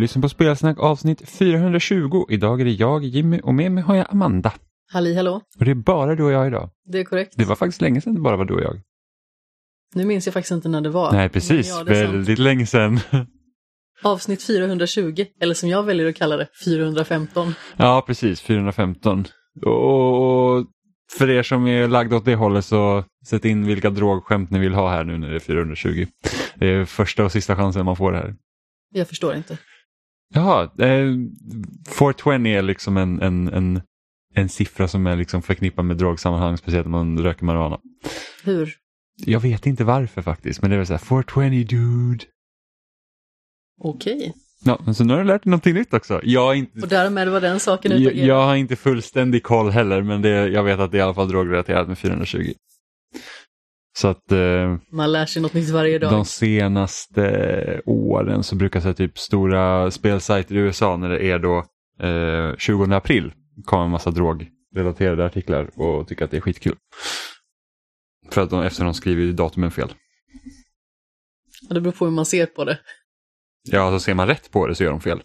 Lyssnar på Spelsnack avsnitt 420. Idag är det jag, Jimmy och med mig har jag Amanda. Halli hallå, Och det är bara du och jag idag. det är korrekt. Det var faktiskt länge sedan det bara var du och jag. Nu minns jag faktiskt inte när det var. Nej, precis. Ja. Väldigt länge sedan. Avsnitt 420, eller som jag väljer att kalla det, 415. ja, precis. 415. Och för er som är lagda åt det hållet så sätt in vilka drogskämt ni vill ha här nu när det är 420. Det är första och sista chansen man får det här. Jag förstår inte. Jaha, eh, 420 är liksom en, en, en, en siffra som är liksom förknippad med drogsammanhang, speciellt när man röker marijuana. Hur? Jag vet inte varför faktiskt, men det är väl så här 420 dude. Okej. Ja, men så nu har du lärt dig någonting nytt också. Jag, inte, Och därmed var den saken jag, utagerad. jag har inte fullständig koll heller, men det, jag vet att det är i alla fall drogrelaterat med 420. Så att eh, Man lär sig något nytt varje dag. de senaste åren så brukar så typ stora spelsajter i USA när det är då eh, 20 april komma en massa drogrelaterade artiklar och tycker att det är skitkul. För att de, efter de skriver datumen fel. Och det beror på hur man ser på det. Ja, så ser man rätt på det så gör de fel.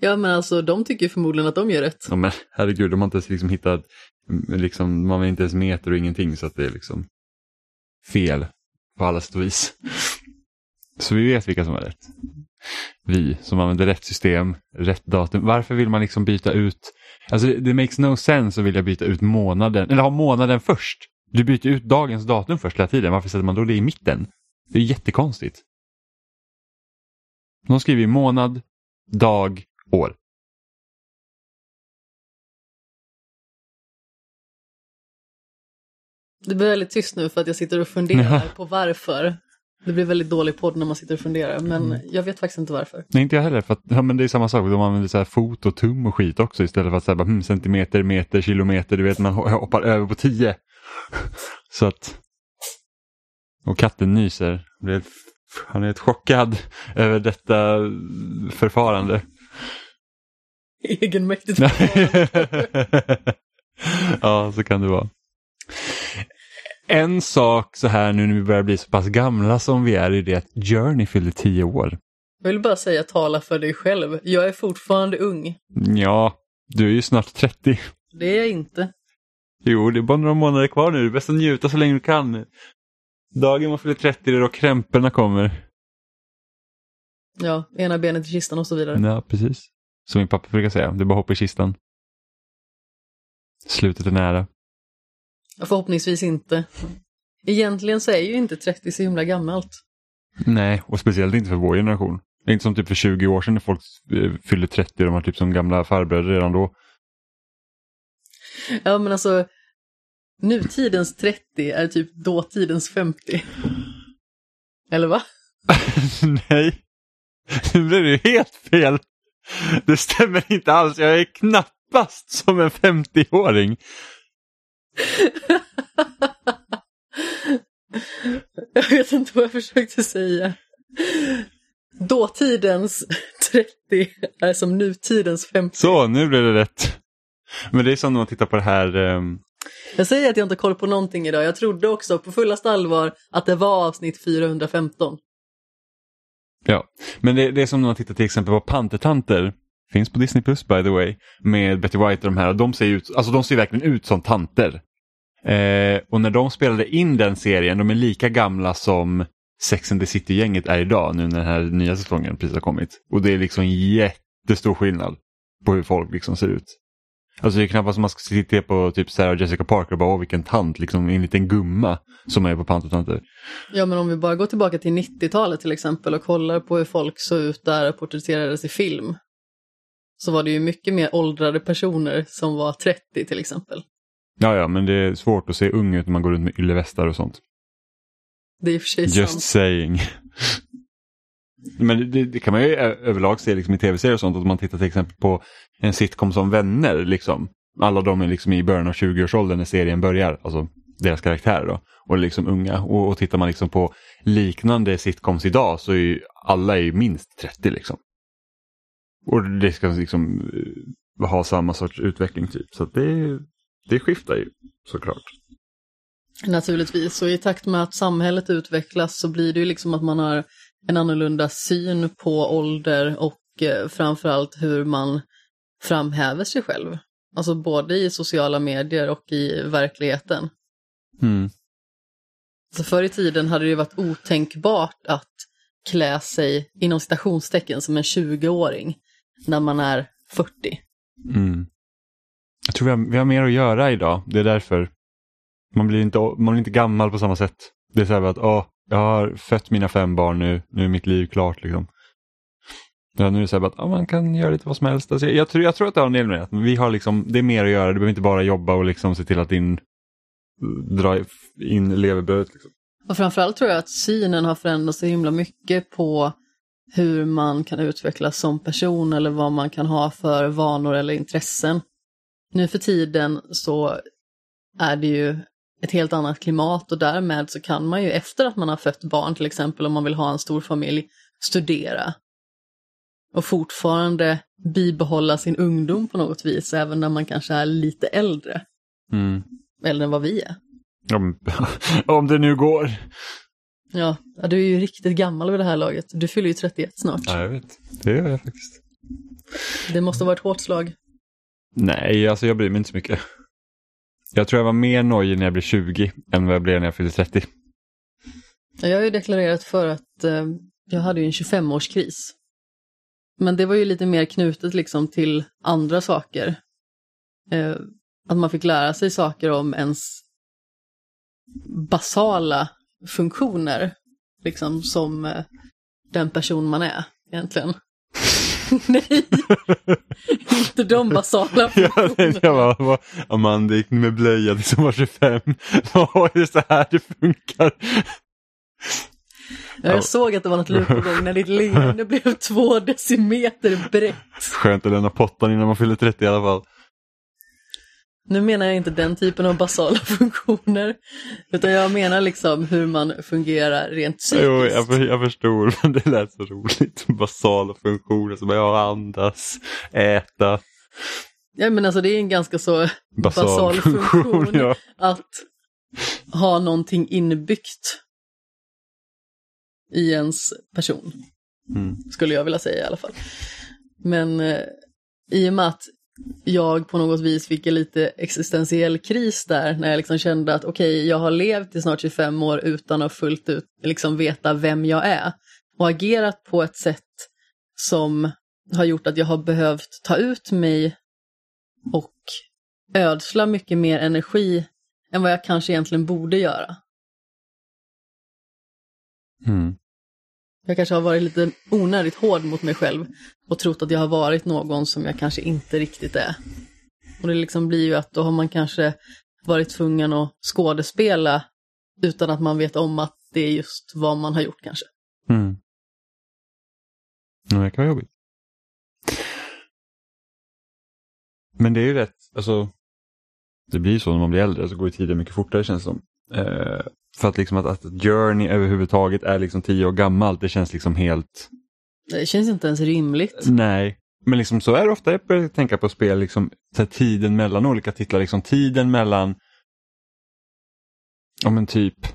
Ja, men alltså de tycker förmodligen att de gör rätt. Ja, men herregud, de har inte liksom hittat, liksom, man har inte ens meter och ingenting så att det är liksom fel på alla sätt och vis. Så vi vet vilka som har rätt. Vi som använder rätt system, rätt datum. Varför vill man liksom byta ut, alltså det, det makes no sense att vilja byta ut månaden, eller ha månaden först. Du byter ut dagens datum först hela tiden, varför sätter man då det i mitten? Det är jättekonstigt. De skriver ju månad, dag, år. Det blir väldigt tyst nu för att jag sitter och funderar Ja. på varför. Det blir väldigt dålig podd när man sitter och funderar, men Mm. jag vet faktiskt inte varför. Nej, inte jag heller. För att, ja, men det är samma sak. De använder så här fot och tum och skit också istället för att säga hmm, centimeter, meter, kilometer. Du vet, man ho- hoppar över på tio. så att... Och katten nyser. Han är helt chockad över detta förfarande. Egenmäktigt. ja, så kan det vara. En sak så här nu när vi börjar bli så pass gamla som vi är är det att Journey fyllde tio år. Jag vill bara säga tala för dig själv. Jag är fortfarande ung. Ja, du är ju snart 30. Det är jag inte. Jo, det är bara några månader kvar nu. Det är bäst att njuta så länge du kan. Dagen man fyller 30 det är då krämporna kommer. Ja, ena benet i kistan och så vidare. Ja, precis. Som min pappa brukar säga, det är bara hopp i kistan. Slutet är nära. Förhoppningsvis inte. Egentligen så är ju inte 30 så himla gammalt. Nej, och speciellt inte för vår generation. Det är inte som typ för 20 år sedan när folk eh, fyllde 30 och de var typ som gamla farbröder redan då. Ja, men alltså nutidens 30 är typ dåtidens 50. Eller va? Nej, nu blev det ju helt fel. Det stämmer inte alls. Jag är knappast som en 50-åring. Jag vet inte vad jag försökte säga. Dåtidens 30 är som nutidens 50. Så, nu blev det rätt. Men det är som när man tittar på det här. ehm, Jag säger att jag inte har koll på någonting idag. Jag trodde också på fullaste allvar att det var avsnitt 415. ja, men det, det är som när man tittar till exempel på Pantertanter. Finns på Disney Plus by the way. Med Betty White och de här. De ser ut, alltså de ser verkligen ut som tanter. Eh, och när de spelade in den serien, de är lika gamla som Sex and the City-gänget är idag nu när den här nya säsongen precis har kommit. Och det är liksom jättestor skillnad på hur folk liksom ser ut. Alltså det är knappast som man ska titta på typ Sarah Jessica Parker och bara åh vilken tant, liksom en liten gumma som är på Pantotanter. Ja, men om vi bara går tillbaka till 90-talet till exempel och kollar på hur folk såg ut där och porträtterades i film. Så var det ju mycket mer åldrade personer som var 30 till exempel. Ja, ja, men det är svårt att se ung ut när man går runt med yllevästar och sånt. Det är i och för sig Just sant. saying. Men det, det kan man ju överlag se liksom i tv-serier och sånt, att man tittar till exempel på en sitcom som Vänner, liksom. Alla de är liksom i början av 20-årsåldern när serien börjar, alltså deras karaktärer då, och är liksom unga. Och, och tittar man liksom på liknande sitcoms idag så är ju alla är ju minst 30 liksom. Och det ska liksom eh, ha samma sorts utveckling typ, så det, det skiftar ju såklart. Naturligtvis, och i takt med att samhället utvecklas så blir det ju liksom att man har en annorlunda syn på ålder och eh, framförallt hur man framhäver sig själv. Alltså både i sociala medier och i verkligheten. Mm. Så förr i tiden hade det ju varit otänkbart att klä sig inom citationstecken som en 20-åring när man är 40. Mm. Jag tror vi har, vi har mer att göra idag. Det är därför. Man blir inte, man blir inte gammal på samma sätt. Det är så här att åh, jag har fött mina fem barn nu, nu är mitt liv klart. Liksom. Ja, nu är det så här att ja, man kan göra lite vad som helst. Alltså, jag, jag, tror, jag tror att det har en del med det. Vi har liksom, det är mer att göra, du behöver inte bara jobba och liksom se till att din, dra in levebrödet. Liksom. Och framförallt tror jag att synen har förändrats så himla mycket på hur man kan utvecklas som person eller vad man kan ha för vanor eller intressen. Nu för tiden så är det ju ett helt annat klimat och därmed så kan man ju efter att man har fött barn till exempel om man vill ha en stor familj studera. Och fortfarande bibehålla sin ungdom på något vis även när man kanske är lite äldre. Mm. Äldre än vad vi är. Om, om det nu går. Ja, du är ju riktigt gammal vid det här laget. Du fyller ju 31 snart. Ja, jag vet. Det gör jag faktiskt. Det måste varit ett hårt slag. Nej, alltså jag bryr mig inte så mycket. Jag tror jag var mer nojig när jag blev 20 än vad jag blev när jag fyllde 30. Jag har ju deklarerat för att eh, jag hade ju en 25-årskris. Men det var ju lite mer knutet liksom till andra saker. Eh, att man fick lära sig saker om ens basala funktioner. Liksom som eh, den person man är egentligen. Nej, inte de basala funktionerna. Jag bara, Amanda gick med blöja tills hon var 25. Var det så här det funkar? Ja, jag såg att det var något lurt på gång när ditt leende blev två decimeter brett. Skönt att lämna pottan innan man fyller 30 i alla fall. Nu menar jag inte den typen av basala funktioner, utan jag menar liksom hur man fungerar rent psykiskt. Jo, jag, jag förstår, men det lät så roligt. Basala funktioner som jag andas, äta. Ja, men alltså det är en ganska så basal, basal funktion, funktion ja. att ha någonting inbyggt i ens person. Mm. Skulle jag vilja säga i alla fall. Men eh, i och med att jag på något vis fick en lite existentiell kris där när jag liksom kände att okej, okay, jag har levt i snart 25 år utan att fullt ut liksom veta vem jag är och agerat på ett sätt som har gjort att jag har behövt ta ut mig och ödsla mycket mer energi än vad jag kanske egentligen borde göra. Mm. Jag kanske har varit lite onödigt hård mot mig själv och trott att jag har varit någon som jag kanske inte riktigt är. Och det liksom blir ju att då har man kanske varit tvungen att skådespela utan att man vet om att det är just vad man har gjort kanske. Mm. Det kan vara jobbigt. Men det är ju rätt, alltså det blir så när man blir äldre så går tiden mycket fortare känns det som. Eh, för att liksom att, att Journey överhuvudtaget är liksom tio år gammalt, det känns liksom helt... Det känns inte ens rimligt. Nej, men liksom så är det ofta. Jag börjar tänka på spel, liksom, så tiden mellan olika titlar, liksom tiden mellan, om en typ,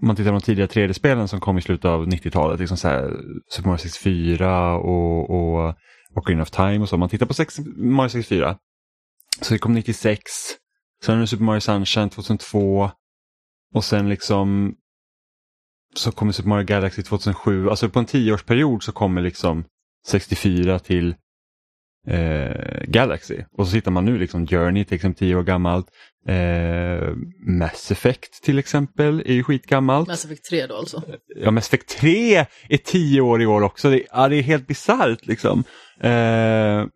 om man tittar på de tidiga 3D-spelen som kom i slutet av 90-talet, liksom så här, Super Mario 64 och, och Ocarina of Time och så. Om man tittar på sex, Mario 64, så det kom 96, sen är det Super Mario Sunshine 2002, och sen liksom så kommer Super Mario Galaxy 2007. Alltså på en tioårsperiod så kommer liksom 64 till eh, Galaxy. Och så sitter man nu liksom Journey till exempel tio år gammalt. Eh, Mass Effect till exempel är ju skitgammalt. Mass Effect 3 då alltså? Ja, Mass Effect 3 är tio år i år också. Det, ja, det är helt bisarrt liksom. Eh,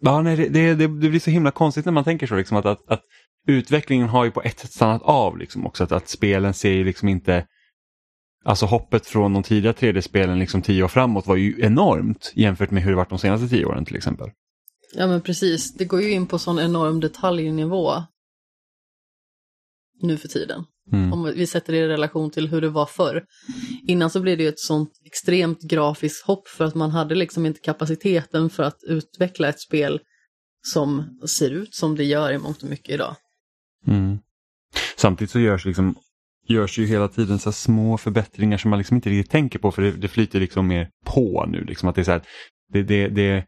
ja, nej, det, det, det, blir så himla konstigt när man tänker så liksom att, att, att utvecklingen har ju på ett sätt stannat av liksom också. Att, att spelen ser ju liksom inte Alltså hoppet från de tidiga 3D-spelen liksom tio år framåt var ju enormt jämfört med hur det varit de senaste tio åren till exempel. Ja men precis, det går ju in på sån enorm detaljnivå nu för tiden. Mm. Om vi sätter det i relation till hur det var förr. Innan så blev det ju ett sånt extremt grafiskt hopp för att man hade liksom inte kapaciteten för att utveckla ett spel som ser ut som det gör i mångt och mycket idag. Mm. Samtidigt så görs liksom görs ju hela tiden så små förbättringar som man liksom inte riktigt tänker på för det, det flyter liksom mer på nu. Liksom att det är så här, det, det, det,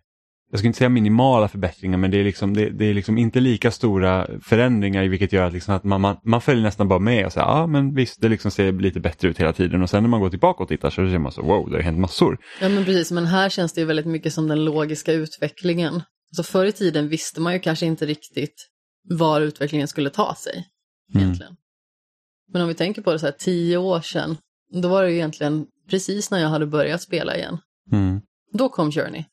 jag ska inte säga minimala förbättringar men det är liksom, det, det är liksom inte lika stora förändringar vilket gör att, liksom att man, man, man följer nästan bara med och säger ja men visst det liksom ser lite bättre ut hela tiden och sen när man går tillbaka och tittar så ser man så wow det har hänt massor. Ja men precis men här känns det ju väldigt mycket som den logiska utvecklingen. Alltså förr i tiden visste man ju kanske inte riktigt var utvecklingen skulle ta sig mm. egentligen. Mm. Men om vi tänker på det så här tio år sedan, då var det ju egentligen precis när jag hade börjat spela igen. Mm. Då kom Journey.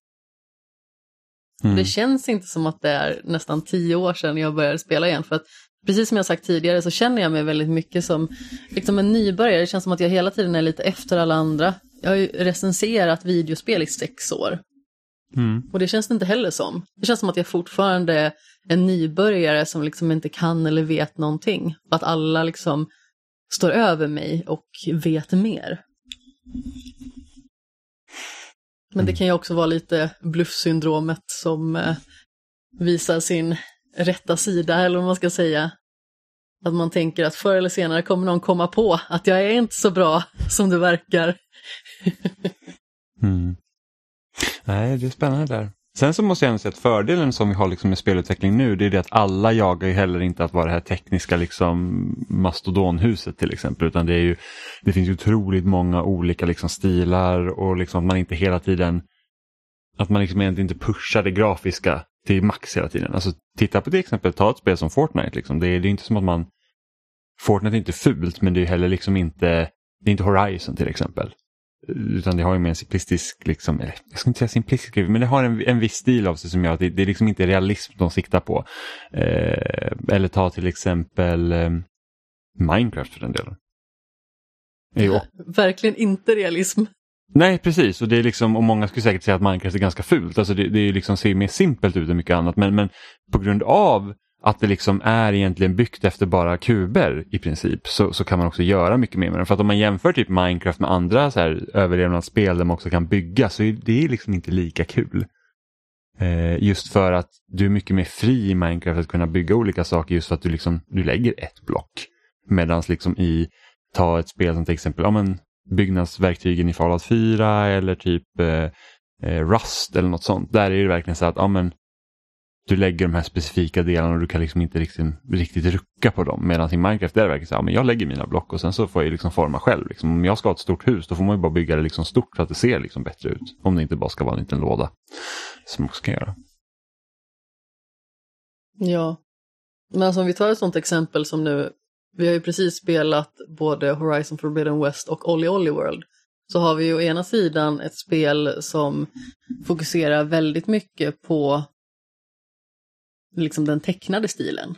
Mm. Det känns inte som att det är nästan tio år sedan jag började spela igen. För att precis som jag sagt tidigare så känner jag mig väldigt mycket som liksom en nybörjare. Det känns som att jag hela tiden är lite efter alla andra. Jag har ju recenserat videospel i sex år. Mm. Och det känns det inte heller som. Det känns som att jag fortfarande är en nybörjare som liksom inte kan eller vet någonting. Och att alla liksom står över mig och vet mer. Men det kan ju också vara lite bluffsyndromet som eh, visar sin rätta sida, eller vad man ska säga. Att man tänker att förr eller senare kommer någon komma på att jag är inte så bra som det verkar. mm. Nej, det är spännande där. Sen så måste jag ändå säga att fördelen som vi har liksom med spelutveckling nu det är det att alla jagar ju heller inte att vara det här tekniska liksom mastodonhuset till exempel utan det är ju det finns ju otroligt många olika liksom stilar och liksom att man inte hela tiden att man liksom egentligen inte pushar det grafiska till max hela tiden. Alltså titta på till exempel, ta ett spel som Fortnite liksom. Det är, det är inte som att man Fortnite är inte fult men det är heller liksom inte det är inte Horizon till exempel. Utan det har ju mer en simplistisk, liksom, jag ska inte säga simplistisk, men det har en, en viss stil av sig som gör att det, det är liksom inte realism de siktar på. Eh, eller ta till exempel eh, Minecraft för den delen. Ja, verkligen inte realism. Nej, precis. Och, det är liksom, och många skulle säkert säga att Minecraft är ganska fult. Alltså det, det är liksom, ser mer simpelt ut än mycket annat. Men, men på grund av att det liksom är egentligen byggt efter bara kuber i princip så, så kan man också göra mycket mer med den. För att om man jämför typ Minecraft med andra så här överlevnadsspel där man också kan bygga så är det liksom inte lika kul. Eh, just för att du är mycket mer fri i Minecraft att kunna bygga olika saker just för att du, liksom, du lägger ett block. Medan liksom i, ta ett spel som till exempel ja, men, byggnadsverktygen i Fallout 4 eller typ eh, eh, Rust eller något sånt. Där är det verkligen så att ja, men, du lägger de här specifika delarna och du kan liksom inte riktigt, riktigt rucka på dem. Medan i Minecraft är det verkligen så här, men jag lägger mina block och sen så får jag liksom forma själv. Liksom. Om jag ska ha ett stort hus då får man ju bara bygga det liksom stort så att det ser liksom bättre ut. Om det inte bara ska vara en liten låda. Som också kan göra. Ja, men alltså om vi tar ett sånt exempel som nu, vi har ju precis spelat både Horizon Forbidden West och Olly Olly World. Så har vi ju å ena sidan ett spel som fokuserar väldigt mycket på liksom den tecknade stilen.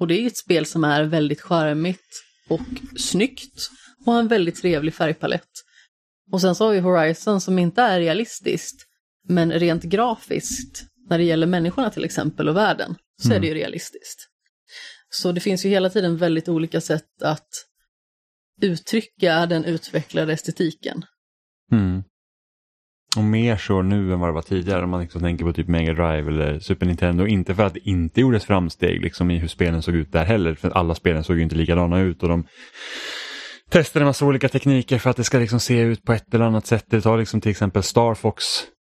Och det är ett spel som är väldigt charmigt och snyggt och har en väldigt trevlig färgpalett. Och sen så har vi Horizon som inte är realistiskt, men rent grafiskt, när det gäller människorna till exempel och världen, så mm. är det ju realistiskt. Så det finns ju hela tiden väldigt olika sätt att uttrycka den utvecklade estetiken. Mm. Och mer så nu än vad det var tidigare om man liksom tänker på typ Mega Drive eller Super Nintendo. Inte för att det inte gjordes framsteg liksom i hur spelen såg ut där heller. För alla spelen såg ju inte likadana ut och de testade en massa olika tekniker för att det ska liksom se ut på ett eller annat sätt. Det tar liksom till exempel Star Fox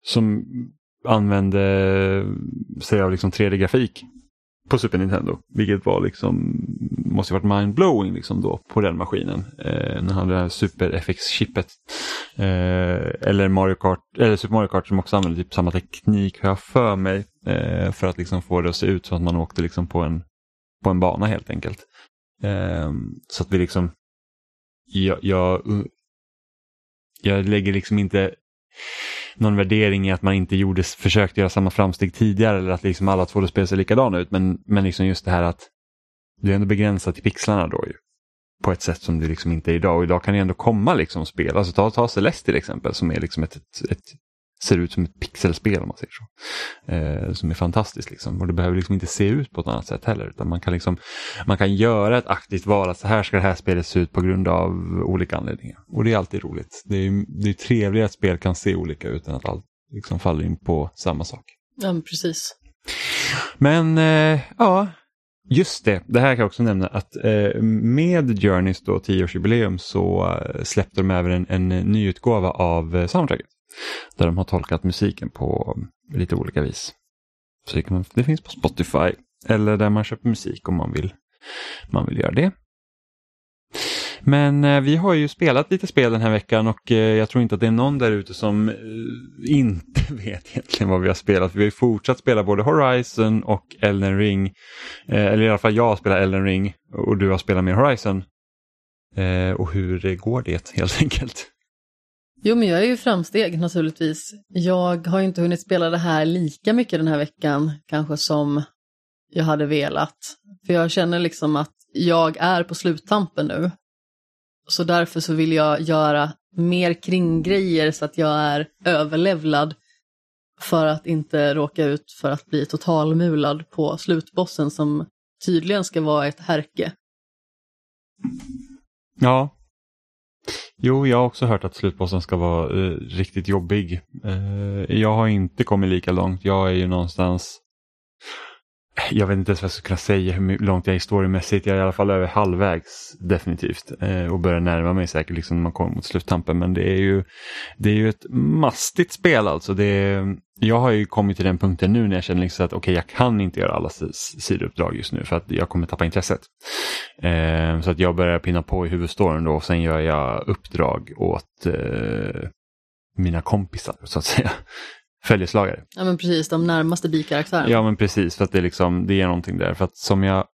som använde sig av liksom 3D-grafik på Super Nintendo. Vilket var liksom, måste varit mindblowing liksom då på den maskinen. Eh, när han hade det här Super FX-chippet. Eh, eller, Mario Kart, eller Super Mario Kart som också använde typ samma teknik har jag för mig. Eh, för att liksom få det att se ut så att man åkte liksom på en, på en bana helt enkelt. Eh, så att vi liksom, jag, jag, jag lägger liksom inte någon värdering i att man inte gjorde, försökte göra samma framsteg tidigare eller att liksom alla två spel ser likadana ut. Men, men liksom just det här att du är ändå begränsad till pixlarna då ju. På ett sätt som det liksom inte är idag. Och idag kan det ändå komma liksom spel. Alltså ta, ta Celeste till exempel som är liksom ett, ett, ett ser ut som ett pixelspel om man säger så. Eh, som är fantastiskt liksom. Och det behöver liksom inte se ut på ett annat sätt heller. Utan man kan, liksom, man kan göra ett aktivt val att så här ska det här spelet se ut på grund av olika anledningar. Och det är alltid roligt. Det är, det är trevligt att spel kan se olika ut än att allt liksom faller in på samma sak. Ja, precis. Men eh, ja, Just det, det här kan jag också nämna att eh, med Journeys då 10-årsjubileum så eh, släppte de även en, en nyutgåva av eh, soundtracket. Där de har tolkat musiken på lite olika vis. Så det, det finns på Spotify eller där man köper musik om man vill, man vill göra det. Men eh, vi har ju spelat lite spel den här veckan och eh, jag tror inte att det är någon där ute som eh, inte vet egentligen vad vi har spelat. Vi har ju fortsatt spela både Horizon och Elden Ring. Eller i alla fall jag spelar Elden Ring och du har spelat mer Horizon. Och hur går det helt enkelt? Jo, men jag är ju framsteg naturligtvis. Jag har inte hunnit spela det här lika mycket den här veckan, kanske som jag hade velat. För jag känner liksom att jag är på sluttampen nu. Så därför så vill jag göra mer kringgrejer så att jag är överlevlad för att inte råka ut för att bli totalmulad på slutbossen som tydligen ska vara ett härke. Ja. Jo, jag har också hört att slutbossen ska vara eh, riktigt jobbig. Eh, jag har inte kommit lika långt. Jag är ju någonstans jag vet inte ens vad jag ska kunna säga hur långt jag är historiemässigt. Jag är i alla fall över halvvägs definitivt. Eh, och börjar närma mig säkert liksom när man kommer mot sluttampen. Men det är ju, det är ju ett mastigt spel alltså. Det är, jag har ju kommit till den punkten nu när jag känner liksom att okej okay, jag kan inte göra alla sidouppdrag just nu för att jag kommer tappa intresset. Eh, så att jag börjar pinna på i huvudstoryn då och sen gör jag uppdrag åt eh, mina kompisar så att säga följeslagare. Ja men precis, de närmaste bikaraktärerna. Ja men precis, för att det, liksom, det är någonting där. För att som jag,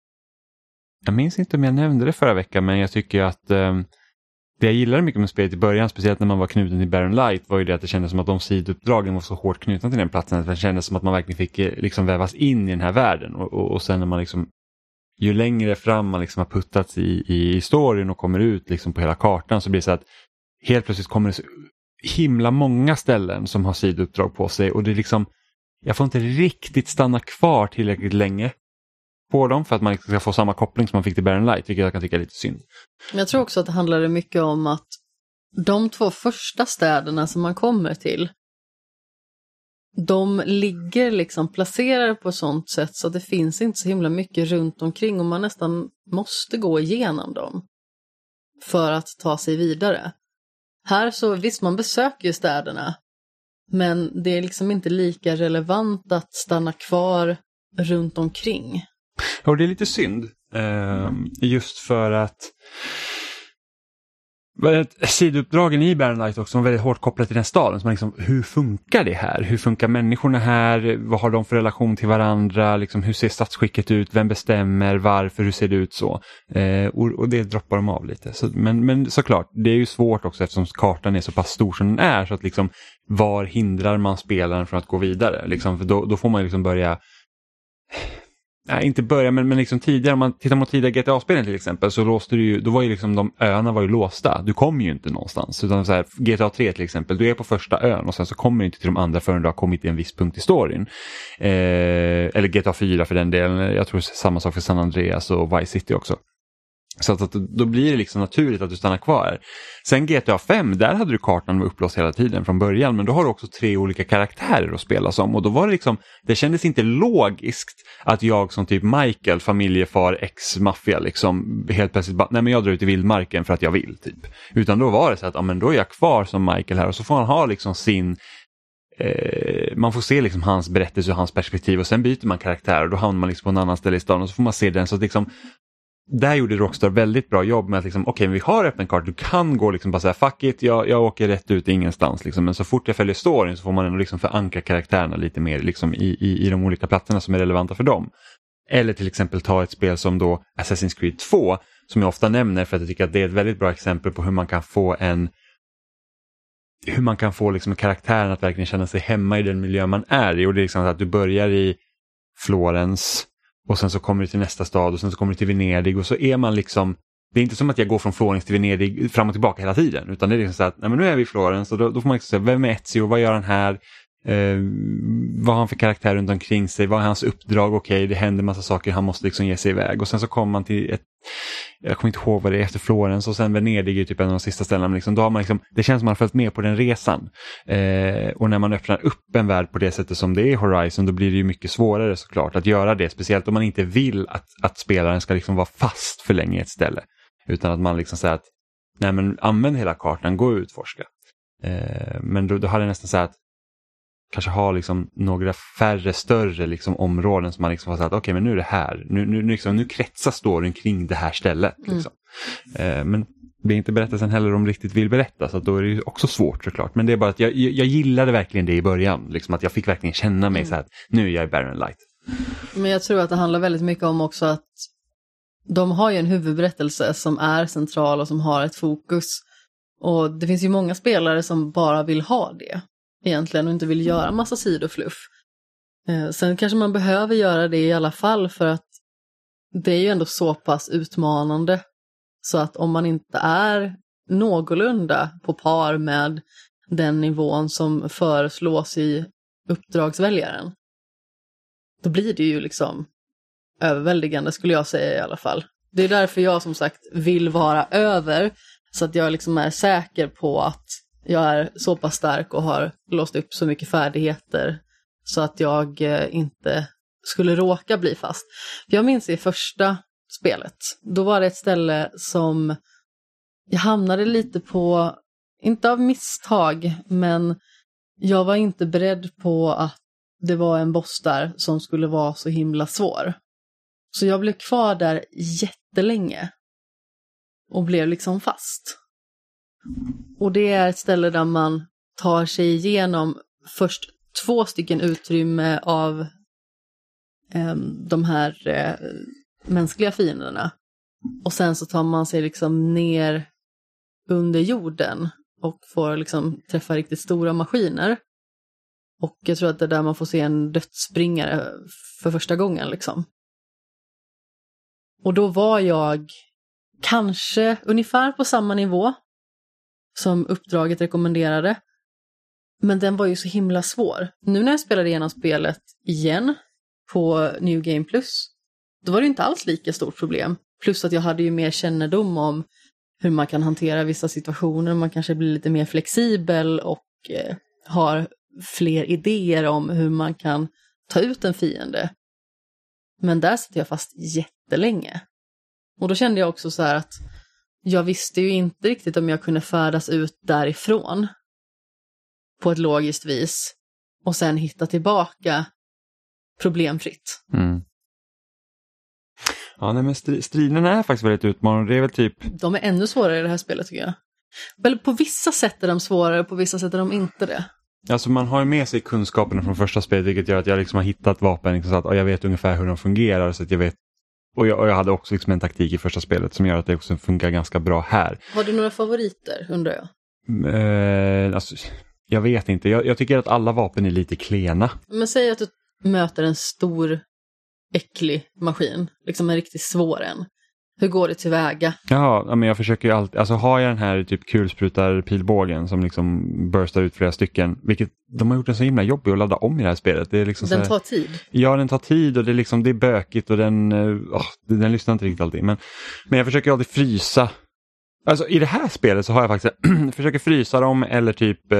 jag minns inte om jag nämnde det förra veckan, men jag tycker att um, det jag gillade mycket med spelet i början, speciellt när man var knuten till Baron Light, var ju det att det kändes som att de sidouppdragen var så hårt knutna till den platsen. Att det kändes som att man verkligen fick eh, liksom vävas in i den här världen. Och, och, och sen när man liksom, ju längre fram man liksom har puttats i, i historien och kommer ut liksom på hela kartan så blir det så att helt plötsligt kommer det himla många ställen som har sidouppdrag på sig och det är liksom, jag får inte riktigt stanna kvar tillräckligt länge på dem för att man liksom ska få samma koppling som man fick till Baron Light, vilket jag kan tycka är lite synd. Jag tror också att det handlar mycket om att de två första städerna som man kommer till, de ligger liksom placerade på sånt sätt så att det finns inte så himla mycket runt omkring och man nästan måste gå igenom dem för att ta sig vidare. Här så visst, man besöker ju städerna. Men det är liksom inte lika relevant att stanna kvar runt omkring. Och det är lite synd. Eh, just för att sidouppdragen i Baron också är väldigt hårt kopplade till den staden. Så man liksom, hur funkar det här? Hur funkar människorna här? Vad har de för relation till varandra? Liksom, hur ser statsskicket ut? Vem bestämmer? Varför? Hur ser det ut så? Eh, och, och, det droppar de av lite. Så, men, men såklart, det är ju svårt också eftersom kartan är så pass stor som den är. Så att liksom, var hindrar man spelaren från att gå vidare? Liksom, för då, då får man liksom börja nej, inte börja, men, men liksom tidigare, om man tittar mot tidigare GTA-spelen till exempel, så låste du ju, då var ju liksom de öarna var ju låsta. Du kommer ju inte någonstans. Utan så här, GTA 3 till exempel, du är på första ön och sen så kommer du inte till de andra förrän du har kommit till en viss punkt i storyn. Eh, eller GTA 4 för den delen, jag tror samma sak för San Andreas och Vice City också. Så att, att, då blir det liksom naturligt att du stannar kvar. Sen GTA 5, där hade du kartan upplåst hela tiden från början men då har du också tre olika karaktärer att spela som och då var det liksom, det kändes inte logiskt att jag som typ Michael, familjefar, ex-maffia liksom helt plötsligt bara, nej men jag drar ut i vildmarken för att jag vill typ. Utan då var det så att, ja men då är jag kvar som Michael här och så får han ha liksom sin eh, man får se liksom hans berättelse och hans perspektiv och sen byter man karaktär och då hamnar man liksom på en annan ställe i stan och så får man se den. Så liksom, där gjorde Rockstar väldigt bra jobb med att liksom, okej, okay, vi har öppen kart, du kan gå liksom bara säga fuck it, jag, jag åker rätt ut ingenstans. Liksom. Men så fort jag följer storyn så får man ändå liksom förankra karaktärerna lite mer liksom, i, i, i de olika platserna som är relevanta för dem. Eller till exempel ta ett spel som då Assassin's Creed 2, som jag ofta nämner för att jag tycker att det är ett väldigt bra exempel på hur man kan få en hur man kan få liksom karaktären att verkligen känna sig hemma i den miljö man är i. Och det är liksom att du börjar i Florens och sen så kommer du till nästa stad och sen så kommer du till Venedig och så är man liksom det är inte som att jag går från Florens till Venedig fram och tillbaka hela tiden utan det är liksom så att nej, men nu är vi i Florens och då, då får man liksom säga vem är Ezio, vad gör han här, eh, vad har han för karaktär runt omkring sig, vad är hans uppdrag, okej okay, det händer massa saker, han måste liksom ge sig iväg. Och sen så kommer man till ett jag kommer inte ihåg vad det är efter Florens och sen Venedig är typ en av de sista ställena. Men liksom, då har man liksom, det känns som man har följt med på den resan. Eh, och när man öppnar upp en värld på det sättet som det är i Horizon då blir det ju mycket svårare såklart att göra det. Speciellt om man inte vill att, att spelaren ska liksom vara fast för länge i ett ställe. Utan att man liksom säger att nej men använd hela kartan, gå och utforska. Eh, men då, då hade jag nästan sagt att kanske ha liksom några färre större liksom områden som man liksom har sagt okej okay, men nu är det här, nu, nu, liksom, nu kretsar storyn kring det här stället. Mm. Liksom. Mm. Eh, men det är inte berättelsen heller de riktigt vill berätta så då är det också svårt såklart. Men det är bara att jag, jag gillade verkligen det i början, liksom att jag fick verkligen känna mig mm. så här nu är jag i Barren Light. Men jag tror att det handlar väldigt mycket om också att de har ju en huvudberättelse som är central och som har ett fokus. Och det finns ju många spelare som bara vill ha det egentligen och inte vill göra massa sidofluff. Eh, sen kanske man behöver göra det i alla fall för att det är ju ändå så pass utmanande så att om man inte är någorlunda på par med den nivån som föreslås i uppdragsväljaren, då blir det ju liksom överväldigande skulle jag säga i alla fall. Det är därför jag som sagt vill vara över så att jag liksom är säker på att jag är så pass stark och har låst upp så mycket färdigheter så att jag eh, inte skulle råka bli fast. Jag minns i första spelet, då var det ett ställe som jag hamnade lite på, inte av misstag, men jag var inte beredd på att det var en boss där som skulle vara så himla svår. Så jag blev kvar där jättelänge och blev liksom fast. Och det är ett ställe där man tar sig igenom först två stycken utrymme av eh, de här eh, mänskliga fienderna. Och sen så tar man sig liksom ner under jorden och får liksom träffa riktigt stora maskiner. Och jag tror att det är där man får se en dödsspringare för första gången liksom. Och då var jag kanske ungefär på samma nivå som uppdraget rekommenderade. Men den var ju så himla svår. Nu när jag spelade igenom spelet igen på New Game Plus, då var det inte alls lika stort problem. Plus att jag hade ju mer kännedom om hur man kan hantera vissa situationer, man kanske blir lite mer flexibel och eh, har fler idéer om hur man kan ta ut en fiende. Men där satt jag fast jättelänge. Och då kände jag också så här att jag visste ju inte riktigt om jag kunde färdas ut därifrån på ett logiskt vis och sen hitta tillbaka problemfritt. Mm. Ja, nej, men striderna är faktiskt väldigt utmanande. Det är väl typ... De är ännu svårare i det här spelet tycker jag. Väl på vissa sätt är de svårare, på vissa sätt är de inte det. Alltså man har ju med sig kunskaperna från första spelet vilket gör att jag liksom har hittat vapen liksom, så att jag vet ungefär hur de fungerar så att jag vet och jag, och jag, hade också liksom en taktik i första spelet som gör att det också funkar ganska bra här. Har du några favoriter undrar jag? Eh, alltså, jag vet inte, jag, jag, tycker att alla vapen är lite klena. Men säg att du möter en stor äcklig maskin, liksom en riktigt svår en. Hur går det tillväga? Ja, men jag försöker ju alltid, alltså har jag den här typ kulsprutar-pilbågen som liksom burstar ut flera stycken, vilket de har gjort den så himla jobbig att ladda om i det här spelet. Det är liksom den här, tar tid? Ja, den tar tid och det är, liksom, det är bökigt och den, oh, den lyssnar inte riktigt alltid. Men, men jag försöker alltid frysa. Alltså i det här spelet så har jag faktiskt, försöker frysa dem eller typ eh,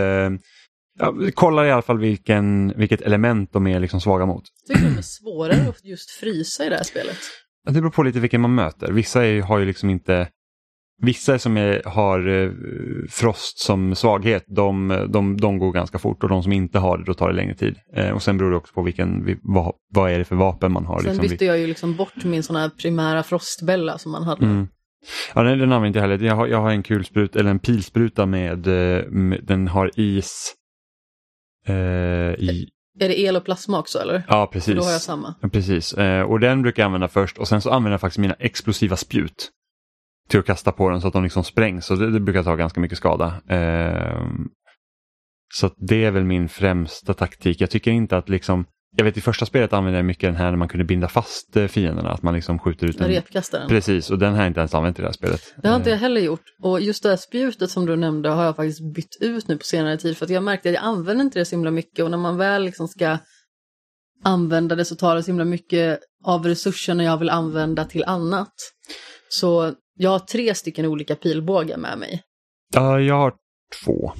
ja, kollar i alla fall vilken, vilket element de är liksom svaga mot. Tycker du det är svårare att just frysa i det här spelet? Det beror på lite vilken man möter. Vissa är, har ju liksom inte Vissa som är, har eh, frost som svaghet, de, de, de går ganska fort och de som inte har det, då tar det längre tid. Eh, och sen beror det också på vilken, vad, vad är det för vapen man har. Sen liksom. bytte jag ju liksom bort min sån här primära frostbälla som man hade. Mm. Ja, den, den använder jag heller. Jag har, jag har en kulsprut, eller en pilspruta med, eh, med den har is eh, i, är det el och plasma också eller? Ja, precis. För då har jag samma. Ja, precis, eh, och den brukar jag använda först och sen så använder jag faktiskt mina explosiva spjut till att kasta på den så att de liksom sprängs och det, det brukar ta ganska mycket skada. Eh, så det är väl min främsta taktik. Jag tycker inte att liksom jag vet i första spelet använde jag mycket den här när man kunde binda fast eh, fienderna, att man liksom skjuter ut en... Repkastaren. Precis, och den har jag inte ens använt i det här spelet. Det har inte jag heller gjort. Och just det här spjutet som du nämnde har jag faktiskt bytt ut nu på senare tid för att jag märkte att jag använder inte det så himla mycket och när man väl liksom ska använda det så tar det så himla mycket av resurserna jag vill använda till annat. Så jag har tre stycken olika pilbågar med mig. Ja, jag har två.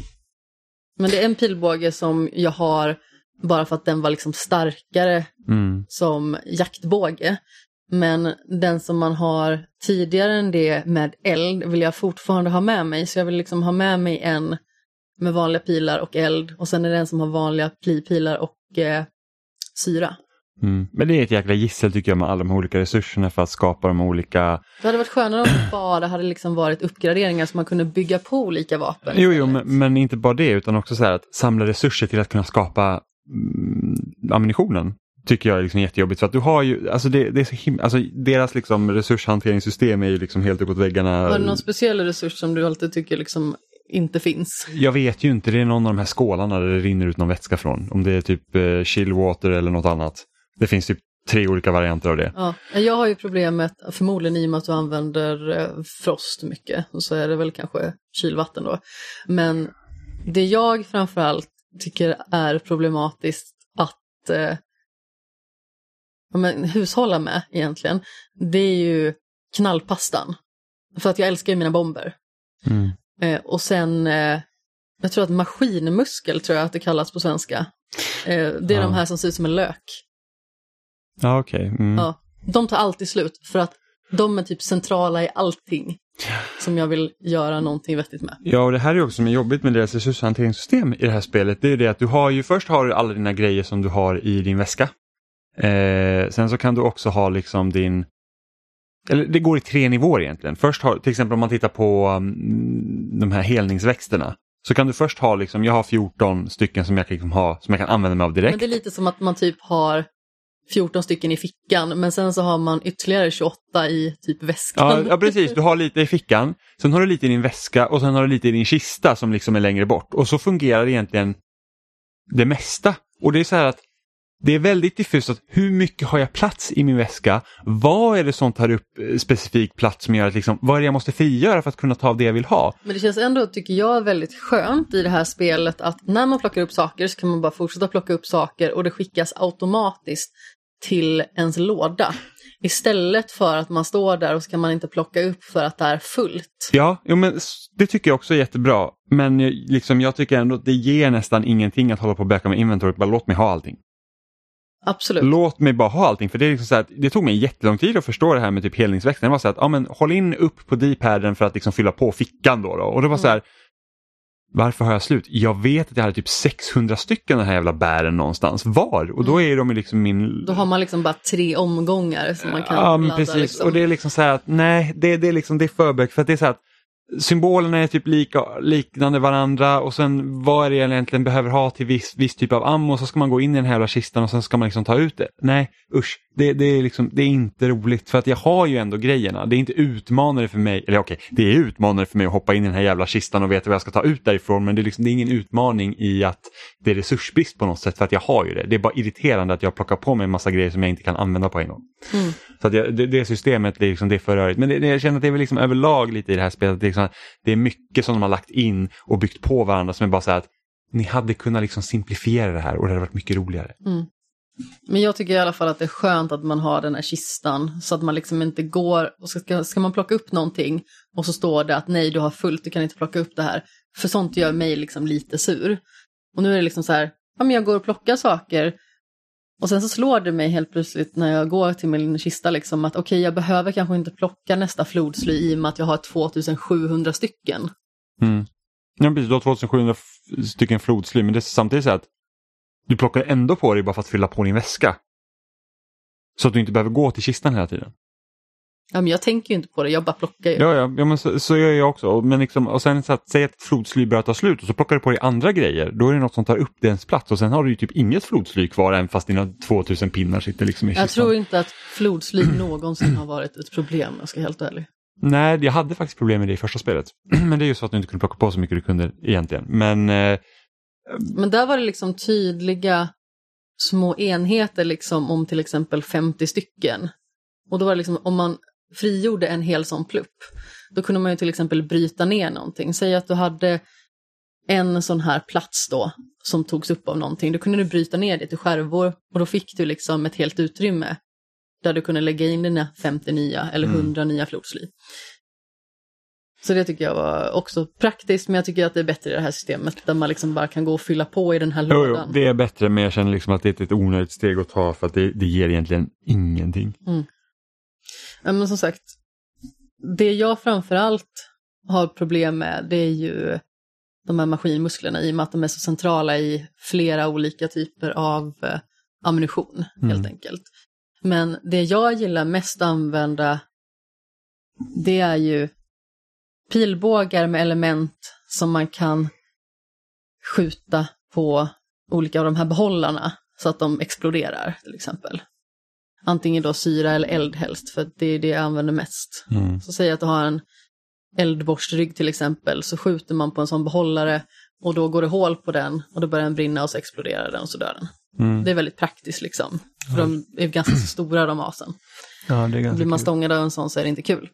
Men det är en pilbåge som jag har bara för att den var liksom starkare Mm. som jaktbåge. Men den som man har tidigare än det med eld vill jag fortfarande ha med mig. Så jag vill liksom ha med mig en med vanliga pilar och eld och sen är det en som har vanliga pli- och eh, syra. Mm. Men det är ett jäkla gissel tycker jag med alla de olika resurserna för att skapa de olika... Det hade varit skönare om det bara hade liksom varit uppgraderingar så man kunde bygga på olika vapen. Jo, jo, men, men inte bara det utan också så här att samla resurser till att kunna skapa ammunitionen. Tycker jag är liksom jättejobbigt. För att du har ju, alltså det, det är så alltså deras liksom resurshanteringssystem är ju liksom helt uppåt väggarna. Var det någon speciell resurs som du alltid tycker liksom inte finns? Jag vet ju inte, det är någon av de här skålarna där det rinner ut någon vätska från. Om det är typ eh, chillwater eller något annat. Det finns typ tre olika varianter av det. Ja, jag har ju problemet, förmodligen i och med att du använder eh, frost mycket, och så är det väl kanske kylvatten då. Men det jag framförallt tycker är problematiskt att eh, ja, men, hushålla med egentligen, det är ju knallpastan. För att jag älskar ju mina bomber. Mm. Eh, och sen, eh, jag tror att maskinmuskel tror jag att det kallas på svenska. Eh, det är Ja. de här som ser ut som en lök. Ja, okej. Mm. Ja, de tar alltid slut för att de är typ centrala i allting som jag vill göra någonting vettigt med. Ja, och det här är också som är jobbigt med deras resurshanteringssystem i det här spelet. Det är det att du har ju först har du alla dina grejer som du har i din väska. Eh, sen så kan du också ha liksom din eller det går i tre nivåer egentligen. Först har, till exempel om man tittar på um, de här helningsväxterna. Så kan du först ha, liksom, jag har 14 stycken som jag kan, liksom ha, som jag kan använda mig av direkt. Men det är lite som att man typ har 14 stycken i fickan men sen så har man ytterligare 28 i typ väskan. Ja, ja, precis. Du har lite i fickan, sen har du lite i din väska och sen har du lite i din kista som liksom är längre bort. Och så fungerar egentligen det mesta. Och det är så här att det är väldigt diffust att hur mycket har jag plats i min väska? Vad är det som tar upp eh, specifik plats som gör att liksom, vad är det jag måste frigöra för att kunna ta av det jag vill ha? Men det känns ändå, tycker jag, väldigt skönt i det här spelet att när man plockar upp saker så kan man bara fortsätta plocka upp saker och det skickas automatiskt till ens låda. Istället för att man står där och så kan man inte plocka upp för att det är fullt. Ja, jo, men det tycker jag också är jättebra. Men eh, liksom, jag tycker ändå att det ger nästan ingenting att hålla på och böka med inventory. Bara låt mig ha allting. Absolut. Låt mig bara ha allting. För det, är liksom så här, det tog mig jättelång tid att förstå det här med typ helningsväxten. Det var så här att ja, men, håll in upp på D-paden för att liksom fylla på fickan. Då, då. Och det var så här, varför har jag slut? Jag vet att jag hade typ 600 stycken den här jävla bären någonstans. Var? Och då är de liksom min... Då har man liksom bara tre omgångar som man kan Ja, ladda. precis. Liksom. Och det är liksom så här att nej, det, det är liksom det är förbökt för att det är så här att symbolerna är typ lika, liknande varandra och sen vad är det jag egentligen behöver ha till viss, viss typ av ammo så ska man gå in i den här jävla kistan och sen ska man liksom ta ut det. Nej, usch, det, det, är liksom, det är inte roligt för att jag har ju ändå grejerna. Det är inte utmanare för mig, eller okej, det är utmanare för mig att hoppa in i den här jävla kistan och veta vad jag ska ta ut därifrån men det är, liksom, det är ingen utmaning i att det är resursbrist på något sätt för att jag har ju det. Det är bara irriterande att jag plockar på mig en massa grejer som jag inte kan använda på en gång. Mm. Så att jag, det, systemet det är, liksom, det är för rörigt. Men det, det, jag känner att det är väl liksom överlag lite i det här spelet. Det är, liksom, det är mycket som de har lagt in och byggt på varandra som är bara så här att ni hade kunnat liksom simplifiera det här och det hade varit mycket roligare. Mm. Men jag tycker i alla fall att det är skönt att man har den här kistan så att man liksom inte går och ska, ska man plocka upp någonting och så står det att nej du har fullt, du kan inte plocka upp det här. För sånt gör mig liksom lite sur. Och nu är det liksom så här, ja men jag går och plockar saker och sen så slår det mig helt plötsligt när jag går till min kista liksom att okej jag behöver kanske inte plocka nästa flodsly i och med att jag har 2700 stycken. Mm. Ja, precis, du har 2700 stycken flodsly men det är samtidigt så att du plockar ändå på dig bara för att fylla på din väska. Så att du inte behöver gå till kistan hela tiden. Ja men jag tänker ju inte på det, jag bara plockar ju. Ja, ja, ja men så, så gör jag också. Men liksom, och sen så att säga att ett flodsly börjar ta slut och så plockar du på dig andra grejer. Då är det något som tar upp dens plats och sen har du ju typ inget flodsly kvar även fast dina 2000 pinnar sitter liksom i kistan. Jag tror inte att flodsly någonsin har varit ett problem, jag ska vara helt ärlig. Nej, jag hade faktiskt problem med det i första spelet. Men det är ju så att du inte kunde plocka på så mycket du kunde egentligen. Men eh, Men där var det liksom tydliga små enheter liksom om till exempel 50 stycken. Och då var det liksom om man frigjorde en hel sån plupp, då kunde man ju till exempel bryta ner någonting. Säg att du hade en sån här plats då som togs upp av någonting, då kunde du bryta ner det till skärvor och då fick du liksom ett helt utrymme där du kunde lägga in dina 50 nya eller 100 nya flodsly. Så det tycker jag var också praktiskt, men jag tycker att det är bättre i det här systemet där man liksom bara kan gå och fylla på i den här Jo, jo, lådan. det är bättre men jag känner liksom att det är ett onödigt steg att ta för att det, det ger egentligen ingenting. Ja, men som sagt, det jag framförallt har problem med det är ju de här maskinmusklerna i och med att de är så centrala i flera olika typer av eh, ammunition helt enkelt. Men det jag gillar mest att använda det är ju pilbågar med element som man kan skjuta på olika av de här behållarna så att de exploderar till exempel. Antingen då syra eller eld helst, för det är det jag använder mest. Mm. Så säg att du har en eldborstrygg till exempel, så skjuter man på en sån behållare och då går det hål på den och då börjar den brinna och så exploderar den och så dör den. Mm. Det är väldigt praktiskt liksom, för de är ganska stora de asen. Ja, Blir man stångad av en sån så är det inte kul.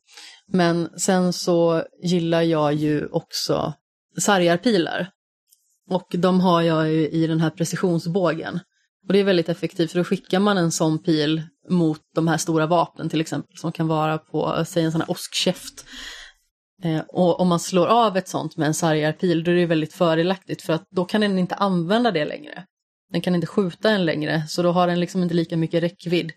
Men sen så gillar jag ju också sargarpilar. Och de har jag ju i den här precisionsbågen. Och det är väldigt effektivt för då skickar man en sån pil mot de här stora vapnen till exempel som kan vara på, säg en sån här åskkäft. Eh, och om man slår av ett sånt med en sargarpil då är det väldigt fördelaktigt för att då kan den inte använda det längre. Den kan inte skjuta en längre så då har den liksom inte lika mycket räckvidd.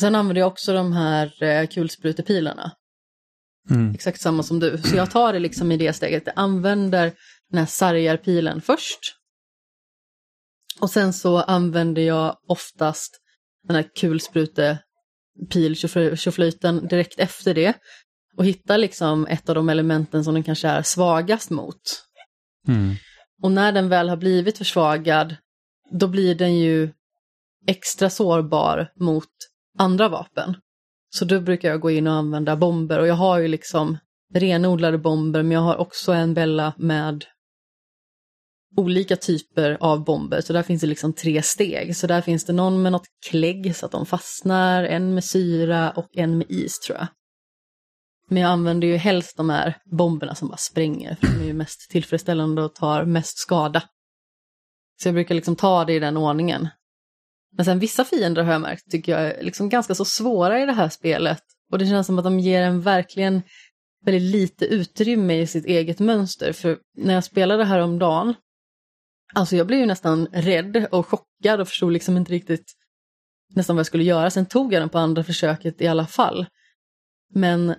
Sen använder jag också de här eh, kulsprutepilarna. Mm. Exakt samma som du. Så jag tar det liksom i det steget. Jag använder den här sargarpilen först. Och sen så använder jag oftast den här kulsprutepil-tjoflöjten direkt efter det. Och hittar liksom ett av de elementen som den kanske är svagast mot. Mm. Och när den väl har blivit försvagad, då blir den ju extra sårbar mot andra vapen. Så då brukar jag gå in och använda bomber och jag har ju liksom renodlade bomber men jag har också en Bella med olika typer av bomber. Så där finns det liksom tre steg. Så där finns det någon med något klägg så att de fastnar, en med syra och en med is tror jag. Men jag använder ju helst de här bomberna som bara spränger, för de är ju mest tillfredsställande och tar mest skada. Så jag brukar liksom ta det i den ordningen. Men sen vissa fiender har jag märkt tycker jag är liksom ganska så svåra i det här spelet. Och det känns som att de ger en verkligen väldigt lite utrymme i sitt eget mönster. För när jag spelade här om dagen, alltså jag blev ju nästan rädd och chockad och förstod liksom inte riktigt nästan vad jag skulle göra. Sen tog jag den på andra försöket i alla fall. Men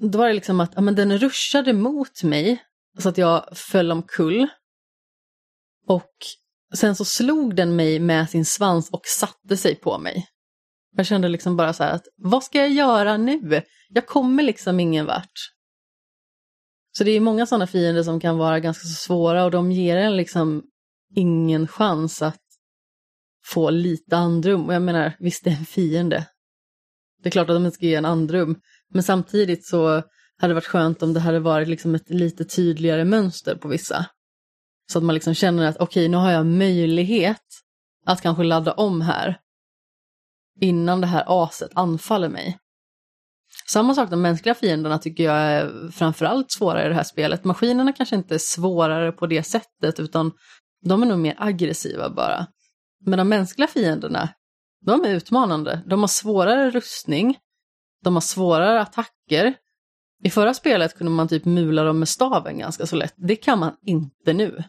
då var det liksom att ja, men den ruschade mot mig så att jag föll omkull. Och sen så slog den mig med sin svans och satte sig på mig. Jag kände liksom bara så här att vad ska jag göra nu? Jag kommer liksom ingen vart. Så det är många sådana fiender som kan vara ganska så svåra och de ger en liksom ingen chans att få lite andrum. Och jag menar, visst det är en fiende. Det är klart att de inte ska ge en andrum. Men samtidigt så hade det varit skönt om det hade varit liksom ett lite tydligare mönster på vissa. Så att man liksom känner att okej, nu har jag möjlighet att kanske ladda om här innan det här aset anfaller mig. Samma sak, de mänskliga fienderna tycker jag är framförallt svårare i det här spelet. Maskinerna kanske inte är svårare på det sättet, utan de är nog mer aggressiva bara. Men de mänskliga fienderna, de är utmanande. De har svårare rustning, de har svårare attacker. I förra spelet kunde man typ mula dem med staven ganska så lätt. Det kan man inte nu.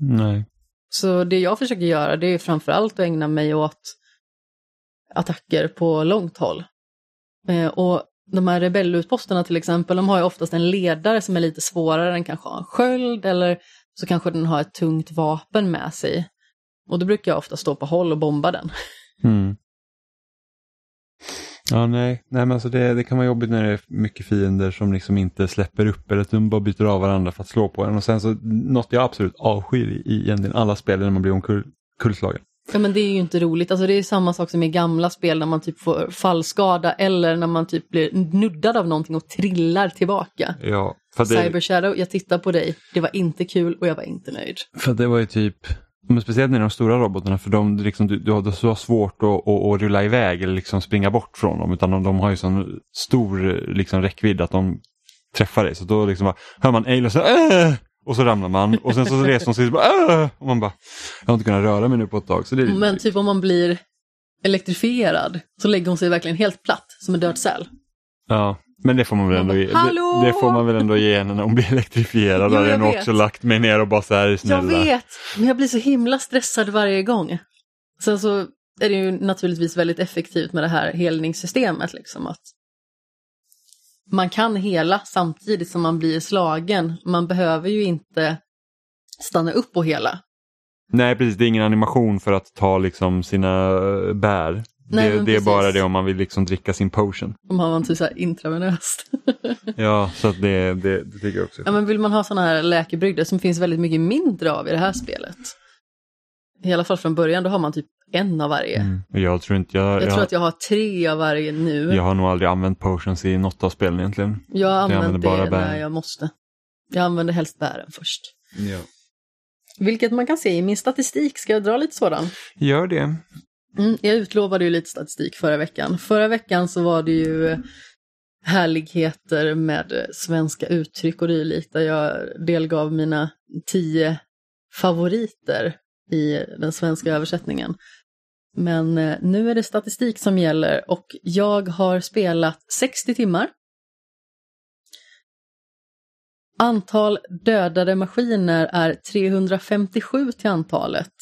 Nej. Så det jag försöker göra det är framförallt att ägna mig åt attacker på långt håll. Eh, och de här rebellutposterna till exempel, de har ju oftast en ledare som är lite svårare. Den kanske har en sköld eller så kanske den har ett tungt vapen med sig. Och då brukar jag ofta stå på håll och bomba den. Mm. Ja, nej, nej men alltså det, det kan vara jobbigt när det är mycket fiender som liksom inte släpper upp eller att de bara byter av varandra för att slå på en. Och sen så något jag absolut avskyr i, i egentligen alla spel är när man blir omkullslagen. Ja men det är ju inte roligt, alltså det är samma sak som i gamla spel när man typ får fallskada eller när man typ blir nuddad av någonting och trillar tillbaka. Ja, för det, Cyber Shadow, jag tittar på dig, det var inte kul och jag var inte nöjd. för det var ju typ men speciellt när de stora robotarna för de, liksom, du, du, har, du har svårt att, att, att rulla iväg eller liksom springa bort från dem utan de, de har ju sån stor liksom, räckvidd att de träffar dig. Så då liksom bara, hör man Aloy så äh! Och så ramlar man och sen så reser hon sig och bara och man bara jag har inte kunnat röra mig nu på ett tag. Så det är Men typ om man blir elektrifierad så lägger hon sig verkligen helt platt som en död säl. Ja, men det får man väl ändå ge, det, det får man väl ändå ge henne när hon blir elektrifierad. Jo, har jag jag vet. också lagt mig ner och bara så här Jag snälla. vet, men jag blir så himla stressad varje gång. Sen så är det ju naturligtvis väldigt effektivt med det här helningssystemet. Liksom, att man kan hela samtidigt som man blir slagen. Man behöver ju inte stanna upp och hela. Nej precis, det är ingen animation för att ta liksom sina eh, bär. Nej, det, det är bara det om man vill liksom dricka sin potion. Om har man typ så här intravenöst. Ja, så det, det, det tycker jag också. ja, men vill man ha sådana här läkebrygder som finns väldigt mycket mindre av i det här spelet. I alla fall från början, då har man typ en av varje. Mm. Jag tror inte jag, Jag jag, tror att jag har tre av varje nu. jag har nog aldrig använt potions i något av spelen egentligen. Jag har använder använt bara det bär. när jag måste. Jag använder helst bären först. Ja. Vilket man kan se i min statistik. Ska jag dra lite sådan? Gör det. Mm, jag utlovade ju lite statistik förra veckan. Förra veckan så var det ju härligheter med svenska uttryck och dylikt där jag delgav mina tio favoriter i den svenska översättningen. Men eh, nu är det statistik som gäller och jag har spelat 60 timmar. Antal dödade maskiner är 357 till antalet.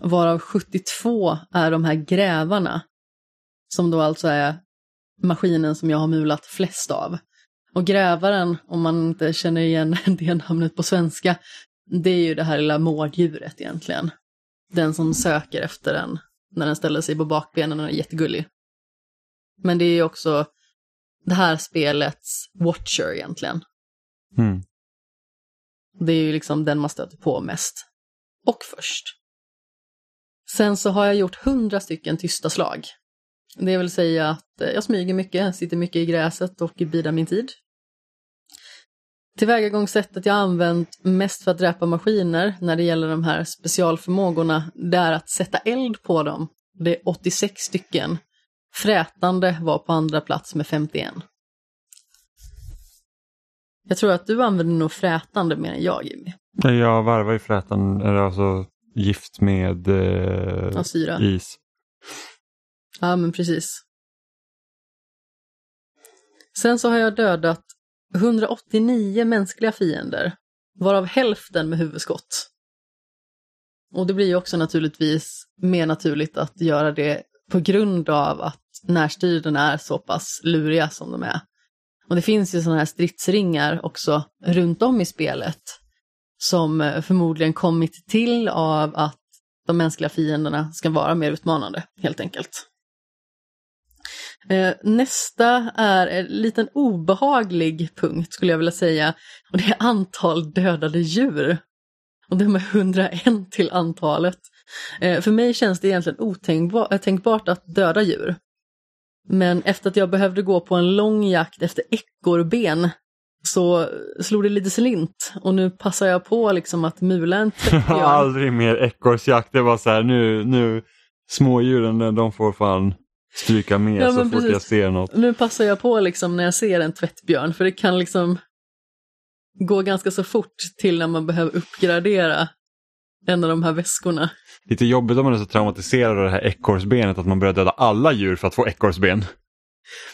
Varav 72 är de här grävarna. Som då alltså är maskinen som jag har mulat flest av. Och grävaren, om man inte känner igen det namnet på svenska, det är ju det här lilla mårddjuret egentligen. Den som söker efter den när den ställer sig på bakbenen och är jättegullig. Men det är ju också det här spelets Watcher egentligen. Mm. Det är ju liksom den man stöter på mest. Och först. Sen så har jag gjort hundra stycken tysta slag. Det vill säga att eh, jag smyger mycket, sitter mycket i gräset och bidar min tid. Tillvägagångssättet jag använt mest för att dräpa maskiner när det gäller de här specialförmågorna, det är att sätta eld på dem. Det är 86 stycken. Frätande var på andra plats med 51. Jag tror att du använder nog frätande mer än jag, Jimmy. Jag varvar ju flätan, eller alltså gift med eh, syra. is. Ja, men precis. Sen så har jag dödat 189 mänskliga fiender, varav hälften med huvudskott. Och det blir ju också naturligtvis mer naturligt att göra det på grund av att närstyrden är så pass luriga som de är. Och det finns ju sådana här stridsringar också runt om i spelet som eh, förmodligen kommit till av att de mänskliga fienderna ska vara mer utmanande, helt enkelt. Eh, Nästa är en liten obehaglig punkt skulle jag vilja säga. Och det är antal dödade djur. Och de är 101 till antalet. Eh, För mig känns det egentligen otänkbart att döda djur. Men efter att jag behövde gå på en lång jakt efter ekorrben så slog det lite slint. Och nu passar jag på liksom att mula en tvättbjörn. Aldrig mer ekorrsjakt. Det var så här nu, nu smådjuren de får fan stryka med Ja, så fort precis. jag ser något. Nu passar jag på liksom när jag ser en tvättbjörn, för det kan liksom gå ganska så fort till när man behöver uppgradera en av de här väskorna. Lite jobbigt om man är så traumatiserad av det här ekorrsbenet att man börjar döda alla djur för att få ekorrsben.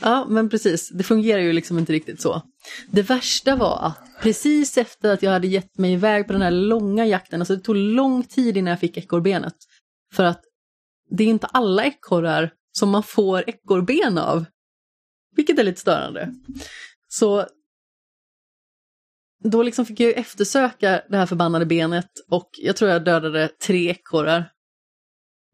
Ja, men precis. Det fungerar ju liksom inte riktigt så. Det värsta var att precis efter att jag hade gett mig iväg på den här långa jakten, alltså det tog lång tid innan jag fick ekorrbenet. För att det är inte alla ekorrar som man får ekorrben av. Vilket är lite störande. Så då liksom fick jag ju eftersöka det här förbannade benet och jag tror jag dödade tre ekorrar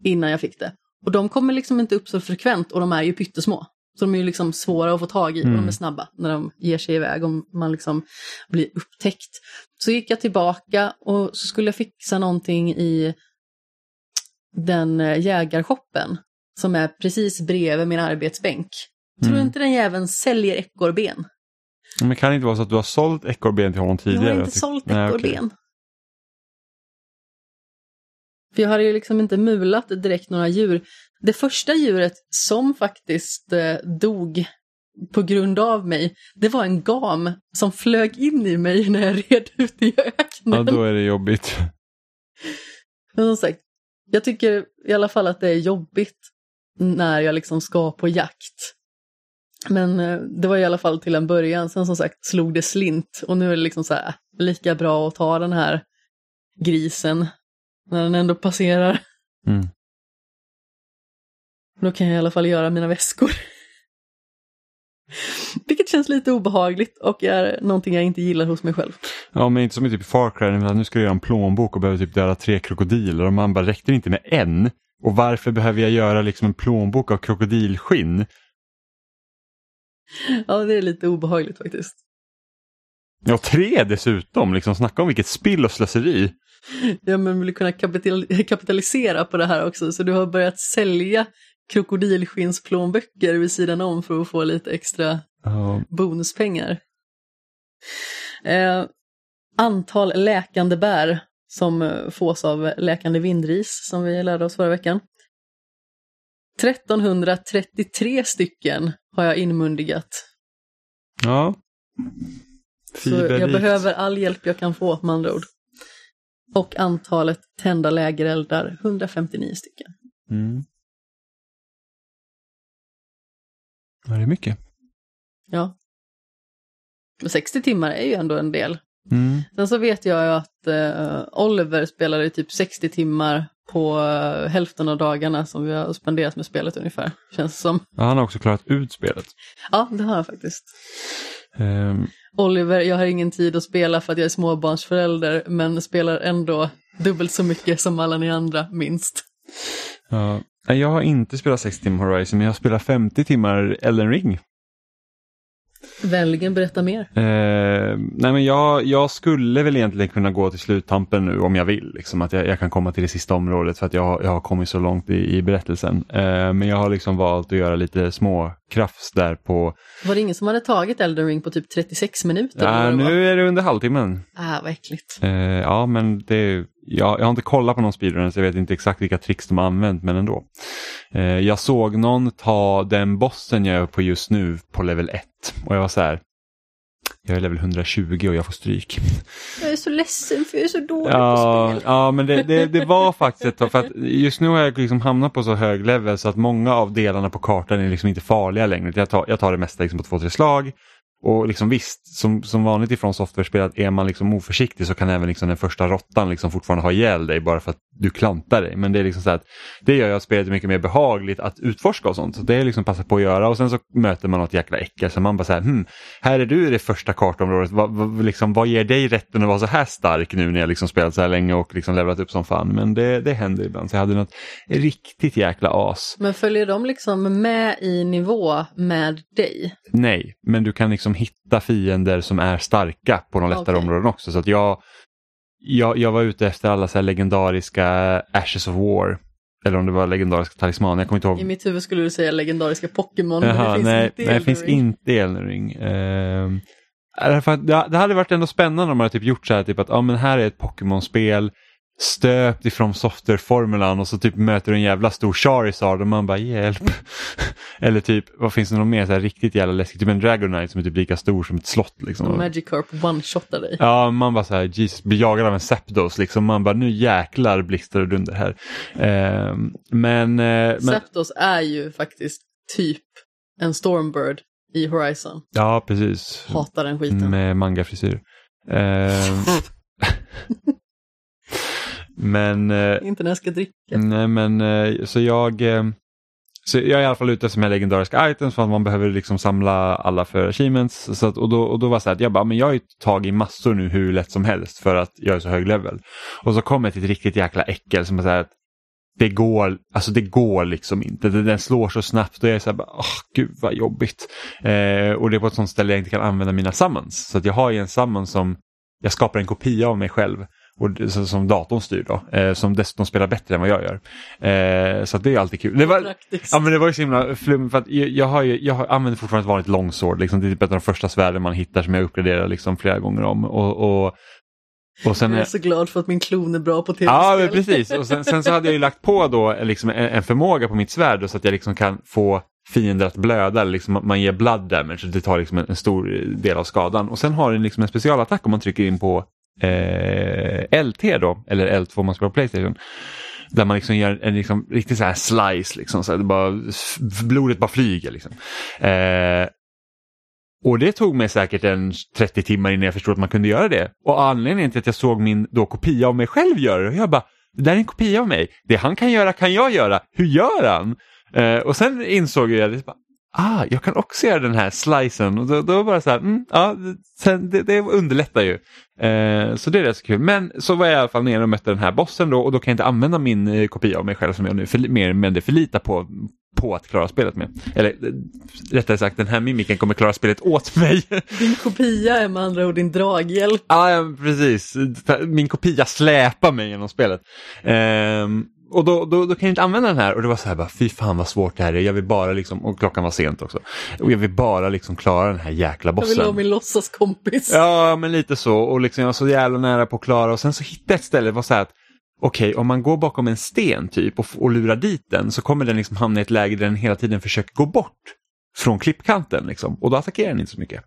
innan jag fick det. Och de kommer liksom inte upp så frekvent och de är ju pyttesmå. Så de är ju liksom svåra att få tag i och de är snabba när de ger sig iväg om man liksom blir upptäckt. Så gick jag tillbaka och så skulle jag fixa någonting i den eh, jägarshoppen som är precis bredvid min arbetsbänk. Tror du inte den jäveln säljer ekorrben? Men kan det inte vara så att du har sålt ekorrben till honom Jag tidigare? har inte sålt Nej, okej. ekorrben. För jag hade ju liksom inte mulat direkt några djur. Det första djuret som faktiskt eh, dog på grund av mig. Det var en gam som flög in i mig när jag red ut i öknen. Ja, då är det jobbigt. Men som sagt, jag tycker i alla fall att det är jobbigt när jag liksom ska på jakt. Men eh, det var i alla fall till en början, sen som sagt slog det slint och nu är det liksom så här, lika bra att ta den här grisen när den ändå passerar. Mm. Då kan jag i alla fall göra mina väskor. Vilket känns lite obehagligt och är någonting jag inte gillar hos mig själv. Ja, men inte som i typ Far Cry, nu ska jag göra en plånbok och behöver typ döda tre krokodiler och man bara räckte inte med en? Och varför behöver jag göra liksom en plånbok av krokodilskinn? Ja, det är lite obehagligt faktiskt. Ja, tre dessutom, liksom snacka om vilket spill och slöseri. Ja, men vill kunna kapital kapitalisera på det här också, så du har börjat sälja krokodilskinnsplånböcker vid sidan om för att få lite extra Ja, bonuspengar. Eh, antal läkande bär som eh, fås av läkande vindris som vi lärde oss förra veckan. 1333 stycken har jag inmundigat. ja. Så jag behöver all hjälp jag kan få med andra ord. Och antalet tända lägereldar 159 stycken. Mm. Ja, det är mycket. Ja. Men 60 timmar är ju ändå en del. Mm. Sen så vet jag ju att eh, Oliver spelade typ 60 timmar på eh, hälften av dagarna som vi har spenderat med spelet ungefär. Känns som. Ja, han har också klarat ut spelet. Ja, det har han faktiskt. Ehm, Oliver, jag har ingen tid att spela för att jag är småbarnsförälder men spelar ändå dubbelt så mycket som alla ni andra, minst. ja. Jag har inte spelat 60 timmar Horizon, men jag har spelat 50 timmar Elden Ring. Vänligen berätta mer. Eh, nej men jag, jag skulle väl egentligen kunna gå till sluttampen nu om jag vill. Liksom, att jag, jag kan komma till det sista området för att jag, har- jag har kommit så långt i, i berättelsen. Eh, men jag har liksom valt att göra lite små krafts där på... Var det ingen som hade tagit Elden Ring på typ 36 minuter? Ja, nu är det under halvtimmen. Ah, vad äckligt. Eh, ja men det, jag, jag har inte kollat på någon speedrun så jag vet inte exakt vilka tricks de har använt men ändå. Eh, jag såg någon ta den bossen jag är på just nu på level 1 och jag var så här. Jag är level 120 och jag får stryk. Jag är så ledsen för jag är så dålig Ja, på spel. ja men det, det, det var faktiskt ett tag, för att just nu har jag liksom hamnat på så hög level så att många av delarna på kartan är liksom inte farliga längre. Jag tar, jag tar det mesta liksom på två, tre slag. Och liksom visst, som, som vanligt ifrån software-spel, att är man liksom oförsiktig så kan även liksom den första råttan liksom fortfarande ha ihjäl dig bara för att du klantar dig. Men det är liksom så att det gör att spelet mycket mer behagligt att utforska och sånt. Så det är liksom passa på att göra och sen så möter man något jäkla äckel så man bara så här, hmm, här är du i det första kartområdet, vad, vad, liksom, vad ger dig rätten att vara så här stark nu när jag liksom spelat så här länge och liksom levlat upp som fan. Men det, det händer ibland så jag hade något riktigt jäkla as. Men följer de liksom med i nivå med dig? Nej, men du kan liksom hitta fiender som är starka på de lättare Okej. områden också. Så att jag, jag, jag var ute efter alla så legendariska Ashes of War. Eller om det var legendariska talismaner, jag kommer inte ihåg. I mitt huvud skulle du säga legendariska Pokémon, men det finns nej, inte nej, det finns inte i Elden Ring. Därför att det, hade varit ändå spännande om man hade typ gjort så här typ att ja, men här är ett Pokémon-spel stöpt ifrån software-formulan och så typ möter du en jävla stor Charizard och man bara hjälp. Eller typ, vad finns det något mer så här riktigt jävla läskigt? Typ en Dragonite som är typ lika stor som ett slott. Liksom. Magikarp one-shotar dig. Ja, man bara så här, Jesus, blir jagad av en Zapdos liksom. Man bara, nu jäklar blixtrar det under här. Ehm, men, eh, men Zapdos är ju faktiskt typ en Stormbird i Horizon. ja, precis. Hatar den skiten. Med mangafrisyr. Ehm, men, eh, Inte när jag ska dricka. nej men, eh, så jag, eh, så jag är i alla fall ute efter de här legendariska items för att man behöver liksom samla alla för achievements. Så att, och, då, och då var det så här att jag bara, men jag har ju tagit massor nu hur lätt som helst för att jag är så hög level. Och så kommer jag till ett riktigt jäkla äckel som är så här att det går, alltså det går liksom inte. Den slår så snabbt och jag är så här, bara, åh gud vad jobbigt. Eh, och det är på ett sånt ställe jag inte kan använda mina summons. Så att jag har ju en summon som, jag skapar en kopia av mig själv. Och, som datorn styr då, eh, som dessutom spelar bättre än vad jag gör. Eh, så att det är alltid kul. Det var, Praktiskt. Ja men det var ju så himla flummigt för att jag, jag, har ju, jag har, använder fortfarande ett vanligt longsword. Liksom, det är typ ett av de första svärden man hittar som jag uppgraderar liksom, flera gånger om. Och, och, och sen, Jag är så glad för att min klon är bra på tv-spel. Ja, precis. Och sen, sen så hade jag ju lagt på då liksom en, en förmåga på mitt svärd så att jag liksom kan få fiender att blöda, liksom, man ger blood damage, det tar liksom en, en stor del av skadan. Och sen har den liksom en specialattack om man trycker in på eh, LT då, eller L2 om man spelar på Playstation. Där man liksom gör en liksom, riktig så här slice, liksom, så här, det bara, blodet bara flyger. Liksom. Eh, och det tog mig säkert en 30 timmar innan jag förstod att man kunde göra det. Och anledningen till att jag såg min då kopia av mig själv göra det, och jag bara, det där är en kopia av mig. Det han kan göra kan jag göra. Hur gör han? Eh, och sen insåg jag, det, bara, ah, jag kan också göra den här slicen. Och då, då var det så här, mm, ja, sen, det, det underlättar ju. Eh, så det är rätt så kul. Men så var jag i alla fall nere och mötte den här bossen då och då kan jag inte använda min eh, kopia av mig själv som jag nu för, mer men det förlitar på, på att klara spelet med. Eller eh, rättare sagt, den här mimiken kommer klara spelet åt mig. Din kopia är med andra ord din draghjälp. Ja, ja precis. Min kopia släpar mig genom spelet. Um, och då, då, då, kan jag inte använda den här och det var så här bara, fy fan vad svårt det här är. Jag vill bara liksom, och klockan var sent också. Och jag vill bara liksom klara den här jäkla bossen. Jag vill ha min låtsaskompis. Ja, men lite så. Och liksom jag var så jävla nära på att klara och sen så hittade jag ett ställe, det var så här att okej, okay, om man går bakom en sten typ och, och lurar dit den så kommer den liksom hamna i ett läge där den hela tiden försöker gå bort från klippkanten liksom. och då attackerar den inte så mycket.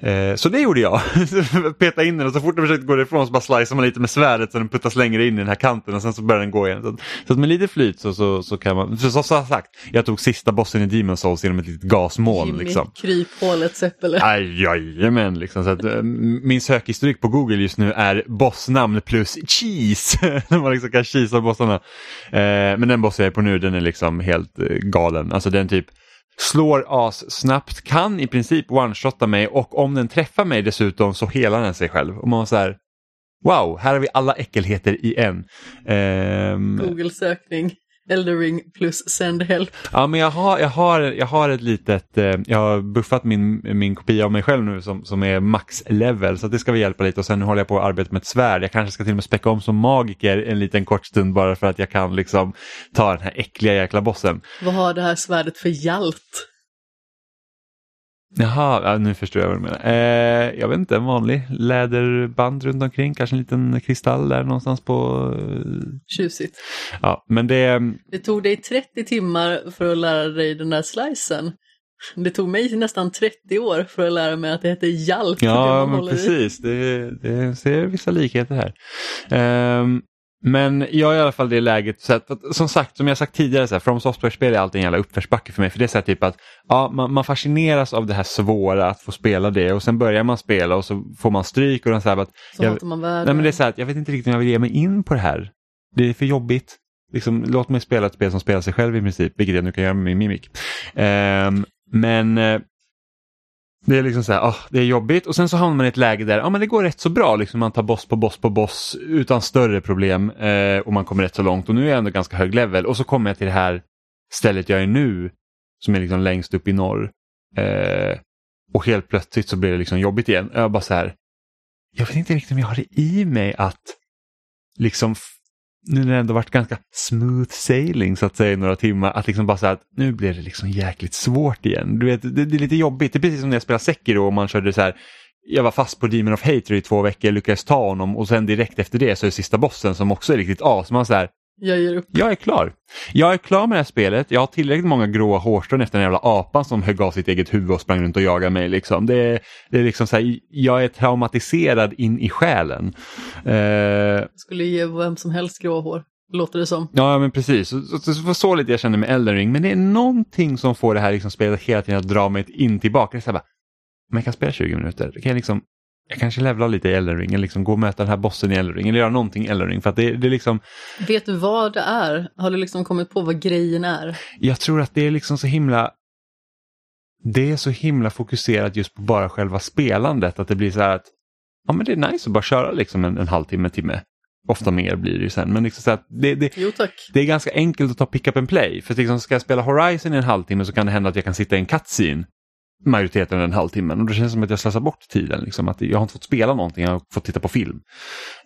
Eh, så det gjorde jag. Peta in den och så fort den försökte gå ifrån så bara slicear man lite med svärdet så den puttas längre in i den här kanten och sen så börjar den gå igen. Så, så att med lite flyt så, så, så kan man, för så sagt, jag tog sista bossen i Demon Souls genom ett litet gasmoln. Jimmy, liksom. kryphålet Seppele. Jajamän, liksom. Så att, eh, min sökhistorik på Google just nu är bossnamn plus cheese. När man liksom kan cheesa bossarna. Eh, men den bossen jag är på nu den är liksom helt eh, galen. Alltså den typ slår as snabbt, kan i princip one-shotta mig och om den träffar mig dessutom så helar den sig själv. Och man var så här, wow, här har vi alla äckelheter i en. Um, Google-sökning. Eldering plus send help. Ja, men jag har, jag har, jag har ett litet, eh, jag har buffat min, min kopia av mig själv nu som, som är max level så det ska vi hjälpa lite och sen håller jag på att arbeta med ett svärd. Jag kanske ska till och med späcka om som magiker en liten kort stund bara för att jag kan liksom ta den här äckliga jäkla bossen. Vad har det här svärdet för hjält? Jaha, ja, nu förstår jag vad du menar. Eh, jag vet inte, en vanlig läderband runt omkring, kanske en liten kristall där någonstans på... Eh... Tjusigt. Ja, men det... Det tog dig 30 timmar för att lära dig den där slicen. Det tog mig nästan 30 år för att lära mig att det heter hjälp. Ja, men precis. Det, det ser vissa likheter här. Um, men jag är i alla fall det läget, så att, som sagt, som jag sagt tidigare, så här, From Software-spel är alltid en jävla uppförsbacke för mig. För det är så här, typ att ja, man, man, fascineras av det här svåra att få spela det och sen börjar man spela och så får man stryk och så här, att, så jag, man nej, men det är så här, att jag vet inte riktigt om jag vill ge mig in på det här. Det är för jobbigt. Liksom, låt mig spela ett spel som spelar sig själv i princip, vilket jag nu kan göra med min mimik. Um, men uh, det är liksom så här, oh, det är jobbigt och sen så hamnar man i ett läge där oh, men det går rätt så bra. Liksom man tar boss på boss på boss utan större problem eh, och man kommer rätt så långt och nu är jag ändå ganska hög level och så kommer jag till det här stället jag är nu som är liksom längst upp i norr. Eh, och helt plötsligt så blir det liksom jobbigt igen. Jag bara så här, jag vet inte riktigt om jag har det i mig att liksom nu när det ändå varit ganska smooth sailing så att säga i några timmar, att liksom bara säga att nu blir det liksom jäkligt svårt igen. Du vet, det, det, är lite jobbigt, det är precis som när jag spelade Sekiro och man körde så här, jag var fast på Demon of Hatred i två veckor, lyckades ta honom och sen direkt efter det så är det sista bossen som också är riktigt as. Man så här, jag ger upp. Jag är klar. Jag är klar med det här spelet. Jag har tillräckligt många gråa hårstrån efter den jävla apan som högg av sitt eget huvud och sprang runt och jagade mig. Liksom. Det, det är liksom så här, jag är traumatiserad in i själen. Uh, Skulle ge vem som helst gråa hår. Låter det som. Ja, men precis. Så, så, så, lite jag känner med Elden Ring. Men det är någonting som får det här liksom spelet hela tiden att dra mig in tillbaka. Det är så här bara, men jag kan spela 20 minuter. Kan jag liksom jag kanske levlar lite i Elden Ring, eller liksom gå och möta den här bossen i Elden Ring, eller göra någonting i Elden Ring. För att det, det är liksom... Vet du vad det är? Har du liksom kommit på vad grejen är? Jag tror att det är liksom så himla... Det är så himla fokuserat just på bara själva spelandet, att det blir så här att ja men det är nice att bara köra liksom en, en halvtimme, timme. Ofta mer blir det ju sen. Men liksom så att det, det, jo, det är ganska enkelt att ta pick up and play. För liksom ska jag spela Horizon i en halvtimme så kan det hända att jag kan sitta i en cutscene majoriteten den halvtimmen och det känns som att jag slösar bort tiden. Liksom, att jag har inte fått spela någonting, jag har fått titta på film.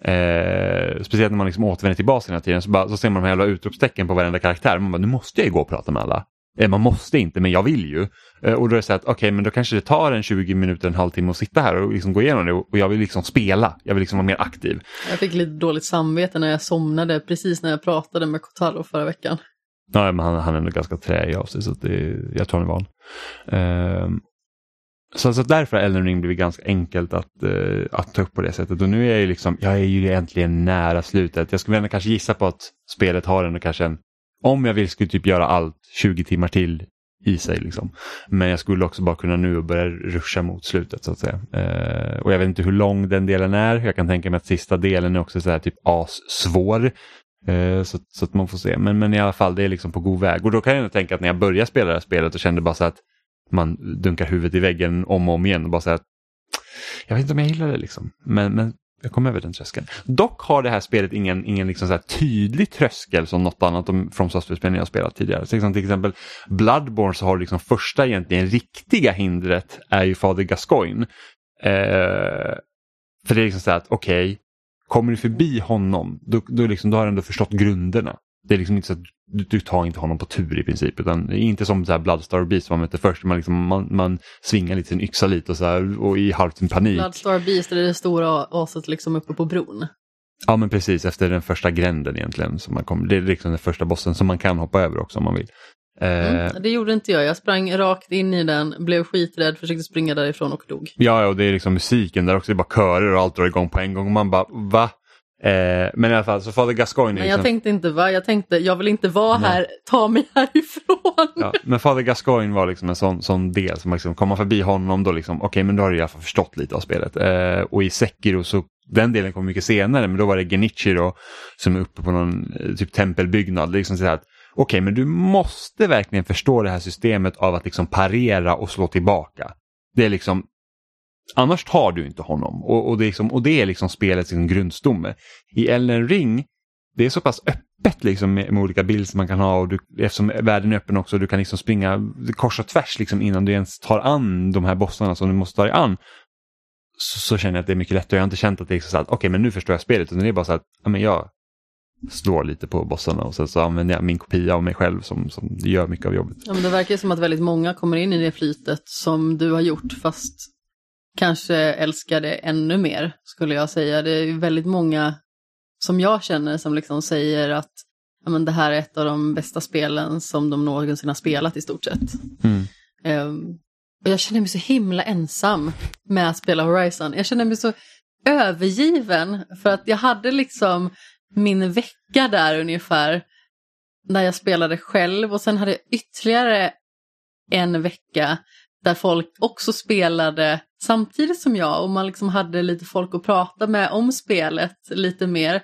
Eh, speciellt när man liksom återvänder till basen hela tiden så, bara, så ser man de här jävla utropstecken på varenda karaktär. Man bara, nu måste jag ju gå och prata med alla. Eh, man måste inte, men jag vill ju. Eh, och då är det så att, okej, okay, men då kanske det tar en 20 minuter, en halvtimme att sitta här och liksom gå igenom det och jag vill liksom spela. Jag vill liksom vara mer aktiv. Jag fick lite dåligt samvete när jag somnade precis när jag pratade med Kotaro förra veckan. Nej, men han, han är ändå ganska träig av sig så det, jag tror han är van. Uh, så, så därför har Elden Ring blivit ganska enkelt att, uh, att ta upp på det sättet. Och nu är jag ju liksom, jag är ju egentligen nära slutet. Jag skulle ändå kanske gissa på att spelet har ändå kanske en, om jag vill skulle typ göra allt 20 timmar till i sig. Liksom. Men jag skulle också bara kunna nu börja ruscha mot slutet så att säga. Eh, och jag vet inte hur lång den delen är. Jag kan tänka mig att sista delen är också så här typ assvår. Eh, så, så att man får se. Men, men i alla fall det är liksom på god väg. Och då kan jag tänka att när jag började spela det här spelet och kände bara så att man dunkar huvudet i väggen om och om igen och bara så att jag vet inte om jag gillar det liksom. Men, men jag kom över den tröskeln. Dock har det här spelet ingen, ingen liksom så tydlig tröskel som något annat från software-spel jag spelat tidigare. Så liksom till exempel Bloodborne så har liksom första egentligen riktiga hindret är ju Fader Gascoigne. Eh, för det är liksom så att okej, okay, kommer du förbi honom då, då, liksom, då har du ändå förstått grunderna. Det är liksom inte så att du, du, tar inte honom på tur i princip. Utan inte som så här Bloodstar Beast som man möter först. Man, liksom, man, man svingar lite sin yxa lite och, så här, och i halvt sin panik. Bloodstar Beast är det stora aset liksom uppe på bron. Ja men precis, efter den första gränden egentligen. Som man kom, det är liksom den första bossen som man kan hoppa över också om man vill. Mm, eh, det gjorde inte jag. Jag sprang rakt in i den, blev skiträdd, försökte springa därifrån och dog. Ja, och det är liksom musiken där också. Det är bara körer och allt drar igång på en gång. Och man bara, va? Eh, men i alla fall, så Fader Gascoigne... Men jag liksom... tänkte inte va, jag tänkte jag vill inte vara Nej. här, ta mig härifrån. Ja, men Fader Gascoigne var liksom en sån, sån del som liksom, kommer förbi honom då liksom, okej okay, men då har du i alla fall förstått lite av spelet. Eh, och i Sekiro så, den delen kom mycket senare, men då var det Genichi då som är uppe på någon eh, typ tempelbyggnad. Liksom så här att, okej okay, men du måste verkligen förstå det här systemet av att liksom parera och slå tillbaka. Det är liksom Annars tar du inte honom och, och, det, är liksom, och det är liksom spelets liksom grundstomme. I Elden Ring, det är så pass öppet liksom med, med olika bilder som man kan ha och du, eftersom världen är öppen också, du kan liksom springa kors och tvärs liksom innan du ens tar an de här bossarna som du måste ta dig an. Så, så känner jag att det är mycket lättare. Jag har inte känt att det är så att okej okay, men nu förstår jag spelet utan det är bara så att ja, men jag slår lite på bossarna och sen så använder jag min kopia av mig själv som, som gör mycket av jobbet. Ja, men det verkar som att väldigt många kommer in i det flytet som du har gjort fast kanske älskar det ännu mer, skulle jag säga. Det är väldigt många som jag känner som liksom säger att ja, men det här är ett av de bästa spelen som de någonsin har spelat i stort sett. Mm. Um, och jag känner mig så himla ensam med att spela Horizon. Jag känner mig så övergiven för att jag hade liksom min vecka där ungefär när jag spelade själv och sen hade jag ytterligare en vecka där folk också spelade samtidigt som jag och man liksom hade lite folk att prata med om spelet lite mer.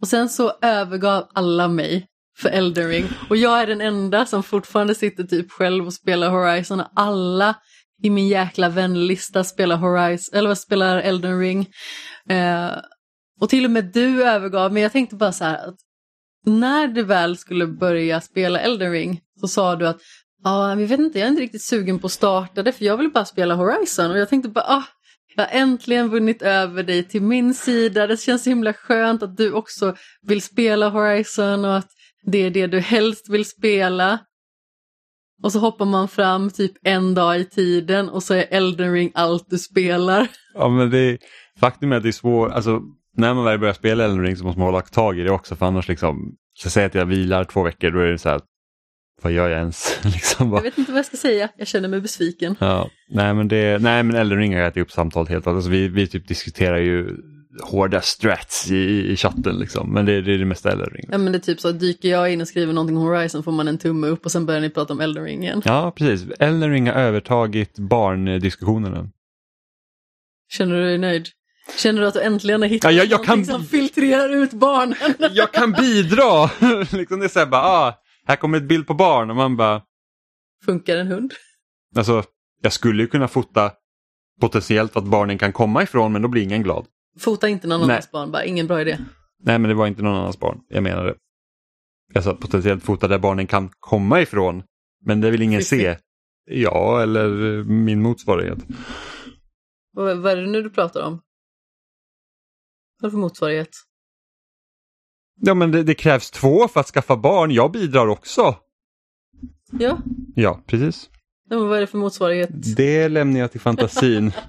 Och sen så övergav alla mig för Elden Ring och jag är den enda som fortfarande sitter typ själv och spelar Horizon och alla i min jäkla vänlista spelar Horizon, eller vad spelar Elden Ring. Eh, och till och med du övergav men Jag tänkte bara så här att när du väl skulle börja spela Elden Ring så sa du att Ja, jag vet inte, jag är inte riktigt sugen på att starta det för jag vill bara spela Horizon och jag tänkte bara, ah, jag har äntligen vunnit över dig till min sida. Det känns himla skönt att du också vill spela Horizon och att det är det du helst vill spela. Och så hoppar man fram typ en dag i tiden och så är Elden Ring allt du spelar. Ja men det faktum är att det är svårt, alltså när man väl börjar spela Elden Ring så måste man hålla tag i det också för annars liksom, så säg att jag vilar två veckor då är det så här vad gör jag ens? liksom bara... Jag vet inte vad jag ska säga, jag känner mig besviken. Ja, nej men, det, nej, men Elden Ring har ätit upp samtalet helt alltså, vi, vi typ diskuterar ju hårda strats i, i chatten liksom. Men det, det är det mesta Elden Ring. Ja men det är typ så, dyker jag in och skriver någonting om Horizon får man en tumme upp och sen börjar ni prata om Elden Ring igen. Ja precis, Elden Ring har övertagit barndiskussionerna. Känner du dig nöjd? Känner du att du äntligen har hittat ja, jag, jag kan... som filtrerar ut barnen? jag kan bidra! liksom det är så här bara, ah, här kommer ett bild på barn och man bara... Funkar en hund? Alltså, jag skulle ju kunna fota potentiellt vart barnen kan komma ifrån men då blir ingen glad. Fota inte någon Nej. annans barn bara, ingen bra idé. Nej men det var inte någon annans barn, jag menar det. Jag sa potentiellt fota där barnen kan komma ifrån. Men det vill ingen se. Ja, eller min motsvarighet. Vad, vad är det nu du pratar om? Vad är för motsvarighet? Ja men det, det, krävs två för att skaffa barn. Jag bidrar också. Ja. Ja, precis. Ja, men vad är det för motsvarighet? Det lämnar jag till fantasin.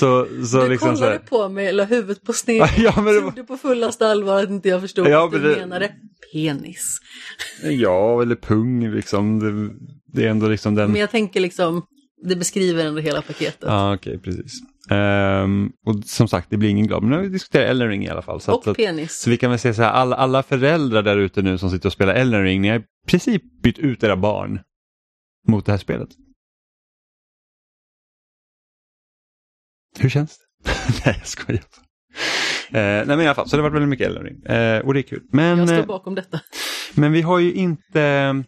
Så, så du liksom så kollade på mig, la huvudet på sned, Ja, men var- trodde på fullaste allvar att inte jag förstod Ja, att du men det- menade penis. ja, eller pung liksom. Det, det är ändå liksom den... Men jag tänker liksom, det beskriver ändå hela paketet. Ja, okej, precis. Ehm, och som sagt, det blir ingen glad. Men nu har vi diskuterat Elden Ring i alla fall. Så, och att, penis. så vi kan väl säga så här, alla, alla föräldrar där ute nu som sitter och spelar Elden Ring, ni har i princip bytt ut era barn mot det här spelet. Hur känns det? nej, jag skojar. Eh, nej men i alla fall, så det har varit väldigt mycket Elden Ring. Eh, och det är kul. Men, Jag står eh, bakom detta. men vi har ju inte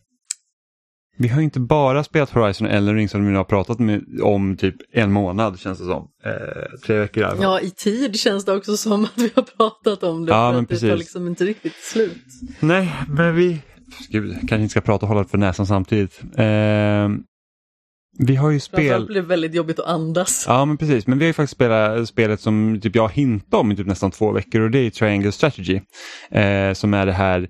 vi har ju inte bara spelat Horizon och Elden Ring som vi nu har pratat med, om typ en månad känns det som. Eh, tre veckor i alla fall. Ja, i tid känns det också som att vi har pratat om det. Ja, men att det tar precis. liksom inte riktigt slut. Nej, men vi... Gud, kanske inte ska prata och hålla för näsan samtidigt. Eh, vi har ju spel... blir det väldigt jobbigt att andas. Ja, men precis. Men vi har ju faktiskt spelat spelet som typ jag hintade om i typ nästan två veckor och det är Triangle Strategy. Eh, som är det här,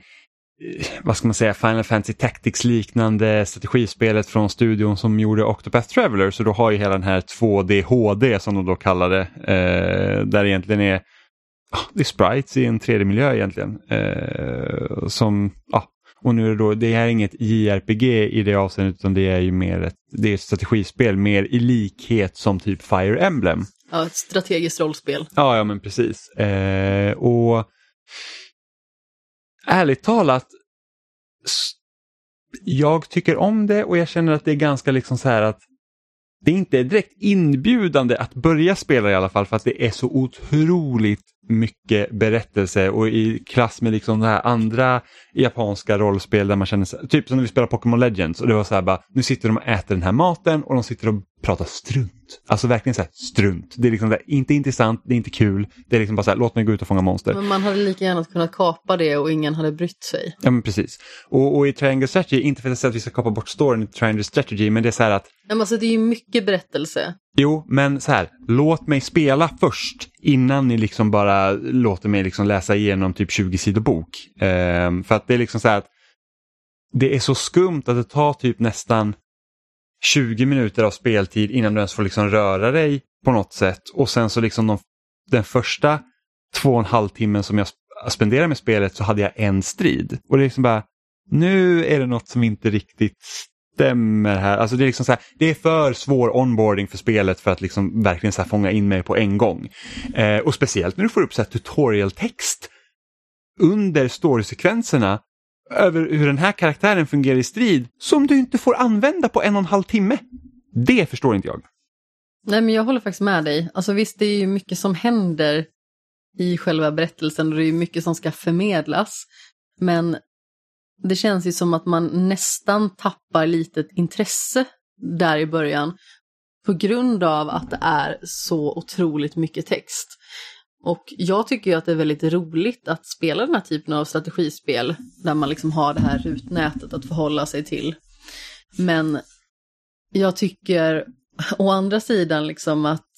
vad ska man säga, Final Fantasy Tactics-liknande strategispelet från studion som gjorde Octopath Traveler. Så då har ju hela den här 2D HD som de då kallar det. Eh, där det egentligen är, det är sprites i en 3D-miljö egentligen. Eh, som, ja, och nu är det då, det är inget JRPG i det avseendet utan det är ju mer ett, det är ett strategispel mer i likhet som typ Fire Emblem. Ja, ett strategiskt rollspel. Ja, ja men precis. Eh, och ärligt talat, jag tycker om det och jag känner att det är ganska liksom så här att det inte är direkt inbjudande att börja spela i alla fall för att det är så otroligt mycket berättelse och i klass med liksom det här andra japanska rollspel där man känner sig, typ som när vi spelar Pokémon Legends och det var så här bara, nu sitter de och äter den här maten och de sitter och pratar strunt. Alltså verkligen så här strunt. Det är liksom där, inte intressant, det är inte kul, det är liksom bara så här, låt mig gå ut och fånga monster. Men man hade lika gärna kunnat kapa det och ingen hade brytt sig. Ja men precis. Och, och i Triangle Strategy, inte för att säga att vi ska kapa bort storyn i Triangle Strategy, men det är så här att Men alltså det är ju mycket berättelse. Jo, men så här, låt mig spela först innan ni liksom bara låter mig liksom läsa igenom typ 20 sidor bok. Ehm, för att det är liksom så här att det är så skumt att det tar typ nästan 20 minuter av speltid innan du ens får liksom röra dig på något sätt och sen så liksom de, den första två och en halv timmen som jag spenderade med spelet så hade jag en strid. Och det är liksom bara, nu är det något som inte riktigt stämmer här. Alltså det är liksom så här, det är för svår onboarding för spelet för att liksom verkligen så här fånga in mig på en gång. Eh, och speciellt när du får upp så tutorial-text under storysekvenserna över hur den här karaktären fungerar i strid som du inte får använda på en och en halv timme. Det förstår inte jag. Nej men jag håller faktiskt med dig. Alltså visst det är ju mycket som händer i själva berättelsen och det är ju mycket som ska förmedlas. Men det känns ju som att man nästan tappar lite intresse där i början på grund av att det är så otroligt mycket text. Och jag tycker ju att det är väldigt roligt att spela den här typen av strategispel där man liksom har det här rutnätet att förhålla sig till. Men jag tycker å andra sidan liksom att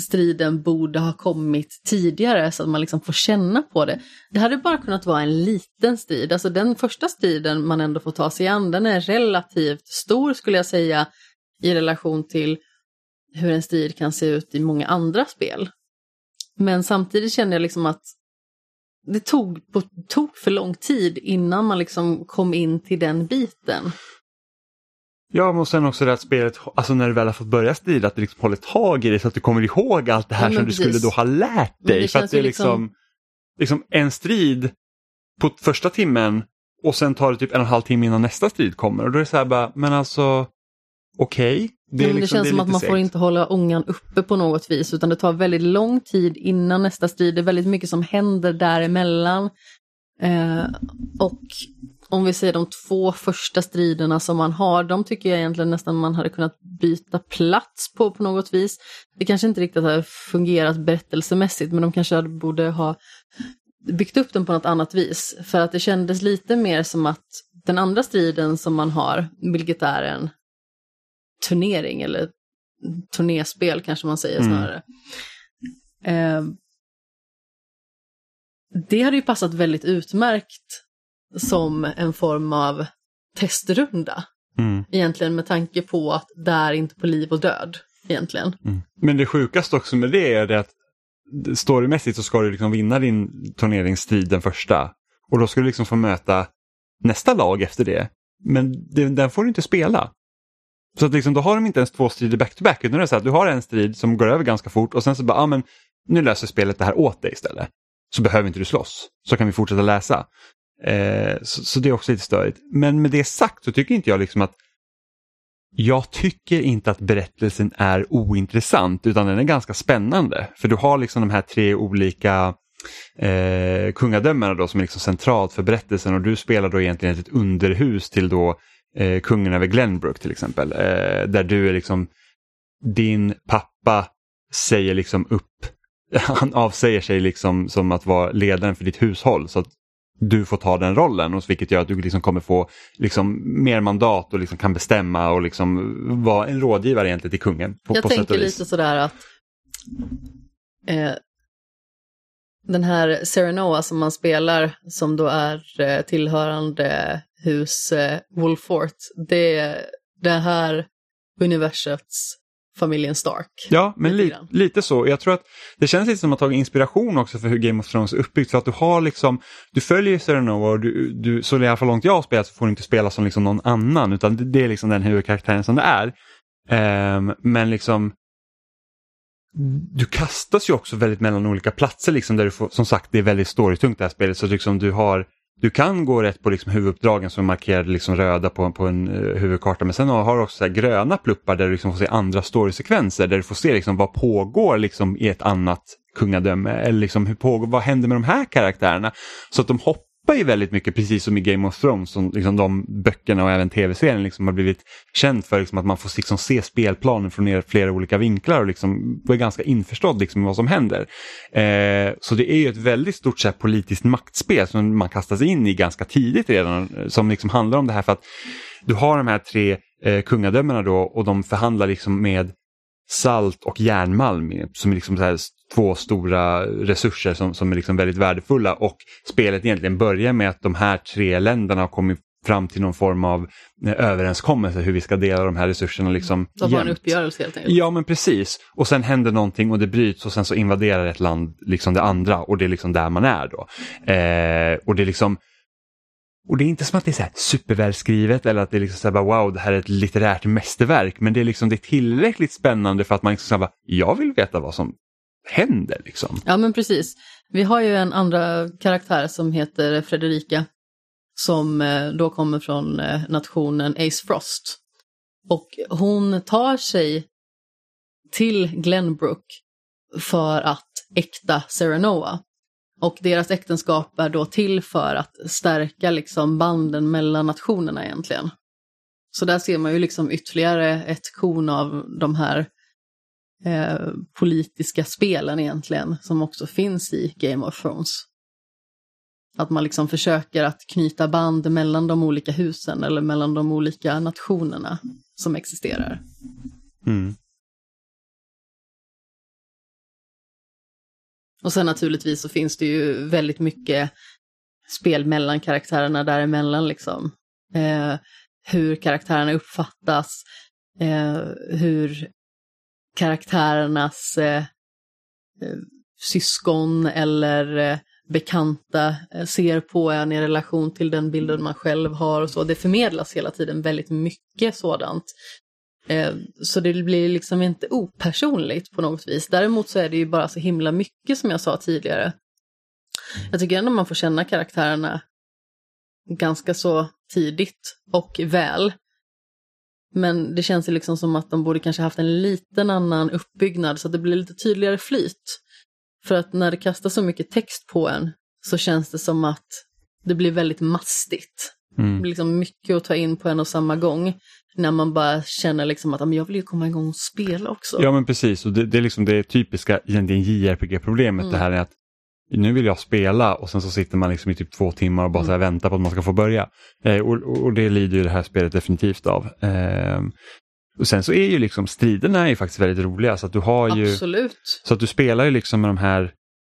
striden borde ha kommit tidigare så att man liksom får känna på det. Det hade bara kunnat vara en liten strid, alltså den första striden man ändå får ta sig an, den är relativt stor skulle jag säga i relation till hur en strid kan se ut i många andra spel. Men samtidigt kände jag liksom att det tog, på, tog för lång tid innan man liksom kom in till den biten. Ja, men sen också det att spelet, alltså när du väl har fått börja strida, att det liksom håller tag i dig så att du kommer ihåg allt det här Ja, som precis. du skulle då ha lärt dig. det för att det är liksom- liksom, liksom en strid på första timmen och sen tar det typ en och en halv timme innan nästa strid kommer. Och då är det så här bara, men alltså, okej. Det, är ja, men det liksom- känns är som att man får segt. inte hålla ångan uppe på något vis, utan det tar väldigt lång tid innan nästa strid. Det är väldigt mycket som händer däremellan. Eh, och om vi säger de två första striderna som man har, de tycker jag egentligen nästan man hade kunnat byta plats på på något vis. Det kanske inte riktigt har fungerat berättelsemässigt, men de kanske hade- borde ha byggt upp den på något annat vis. För att det kändes lite mer som att den andra striden som man har, vilket är en turnering eller turnéspel kanske man säger Mm. snarare. Eh, det hade ju passat väldigt utmärkt som en form av testrunda. Mm. Egentligen med tanke på att det är inte på liv och död. egentligen. Mm. Men det sjukaste också med det är det att storymässigt så ska du liksom vinna din turneringsstrid den första och då ska du liksom få möta nästa lag efter det. Men den får du inte spela. Så att liksom, då har de inte ens två strider back-to-back utan det är så att du har en strid som går över ganska fort och sen så bara, ah, men nu löser spelet det här åt dig istället. Så behöver inte du slåss, så kan vi fortsätta läsa. Eh, så, så, det är också lite störigt. Men med det sagt så tycker inte jag liksom att jag tycker inte att berättelsen är ointressant utan den är ganska spännande. För du har liksom de här tre olika eh, kungadömena då som är liksom centralt för berättelsen och du spelar då egentligen ett underhus till då eh, kungen över Glenbrook till exempel. Eh, där du är liksom, din pappa säger liksom upp, han avsäger sig liksom som att vara ledaren för ditt hushåll. Så att du får ta den rollen och vilket gör att du liksom kommer få liksom mer mandat och liksom kan bestämma och liksom vara en rådgivare egentligen till kungen. På, Jag på tänker lite sådär att eh, den här Serenoa som man spelar som då är eh, tillhörande hus eh, Wolfort, det är det här universets familjen Stark. Ja, men li lite så. Jag tror att det känns lite som att ha tagit inspiration också för hur Game of Thrones är uppbyggt. För att du har liksom, du följer Serenova och du, du, så i alla fall långt jag har spelat så får du inte spela som liksom någon annan utan det, det är liksom den huvudkaraktären som det är. Um, men liksom du kastas ju också väldigt mellan olika platser liksom där du får, som sagt det är väldigt storytungt det här spelet så liksom du har du kan gå rätt på liksom huvuduppdragen som är markerade liksom röda på, på en uh, huvudkarta men sen har du också så gröna pluppar där du liksom får se andra storysekvenser där du får se liksom vad pågår liksom i ett annat kungadöme eller liksom hur pågår, vad händer med de här karaktärerna. Så att de hoppar ju väldigt mycket, precis som i Game of Thrones, som liksom de böckerna och även tv-serien liksom har blivit känd för liksom att man får liksom se spelplanen från flera olika vinklar och liksom är ganska införstådd liksom med vad som händer. Eh, så det är ju ett väldigt stort så här, politiskt maktspel som man kastas in i ganska tidigt redan, eh, som liksom handlar om det här för att du har de här tre eh, kungadömena då och de förhandlar liksom med salt och järnmalm som är liksom så här två stora resurser som, som är liksom väldigt värdefulla och spelet egentligen börjar med att de här tre länderna har kommit fram till någon form av eh, överenskommelse hur vi ska dela de här resurserna. Liksom det var en uppgörelse helt enkelt. Ja men precis. Och sen händer någonting och det bryts och sen så invaderar ett land liksom det andra och det är liksom där man är då. Eh, och det är liksom och det är inte som att det är så här supervälskrivet eller att det är liksom så här, wow, det här är ett litterärt mästerverk. Men det är liksom det är tillräckligt spännande för att man liksom bara, jag vill veta vad som händer. Liksom. Ja men precis. Vi har ju en andra karaktär som heter Fredrika. Som eh, då kommer från eh, nationen Ace Frost. Och hon tar sig till Glenbrook för att äkta Serenoa. Och deras äktenskap är då till för att stärka liksom banden mellan nationerna egentligen. Så där ser man ju liksom ytterligare ett kon av de här eh, politiska spelen egentligen som också finns i Game of Thrones. Att man liksom försöker att knyta band mellan de olika husen eller mellan de olika nationerna som existerar. Mm. Och sen naturligtvis så finns det ju väldigt mycket spel mellan karaktärerna däremellan liksom. Eh, hur karaktärerna uppfattas, eh, hur karaktärernas eh, eh syskon eller eh, bekanta eh, ser på en i relation till den bilden man själv har och så. Det förmedlas hela tiden väldigt mycket sådant. Eh, så det blir liksom inte opersonligt på något vis. Däremot så är det ju bara så himla mycket som jag sa tidigare. Jag tycker ändå man får känna karaktärerna ganska så tidigt och väl. Men det känns ju liksom som att de borde kanske haft en liten annan uppbyggnad så att det blir lite tydligare flyt. För att när det kastas så mycket text på en så känns det som att det blir väldigt mastigt. Mm. Det blir liksom mycket att ta in på en och samma gång. När man bara känner liksom att jag vill ju komma igång och spela också. Ja men precis, och det, det är liksom det typiska egentligen JRPG-problemet mm. det här är att nu vill jag spela och sen så sitter man liksom i typ två timmar och bara mm. väntar på att man ska få börja. Eh, och, och, det lider ju det här spelet definitivt av. Eh, och sen så är ju liksom striderna är ju faktiskt väldigt roliga så att du har ju... Absolut. Så att du spelar ju liksom med de här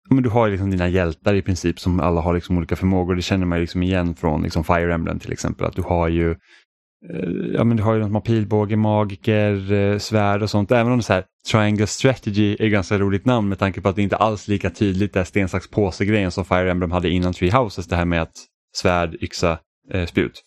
men du har liksom dina hjältar i princip som alla har liksom olika förmågor. Det känner man liksom igen från liksom Fire Emblem till exempel. Att du har ju Eh, ja men du har ju någon som har pilbåge, magiker, eh, svärd och sånt. Även om det är så här, Triangle Strategy är ett ganska roligt namn med tanke på att det inte alls lika tydligt är sten, sax, påse-grejen som Fire Emblem hade innan Tree Houses. Det här med att svärd, yxa, eh, spjut.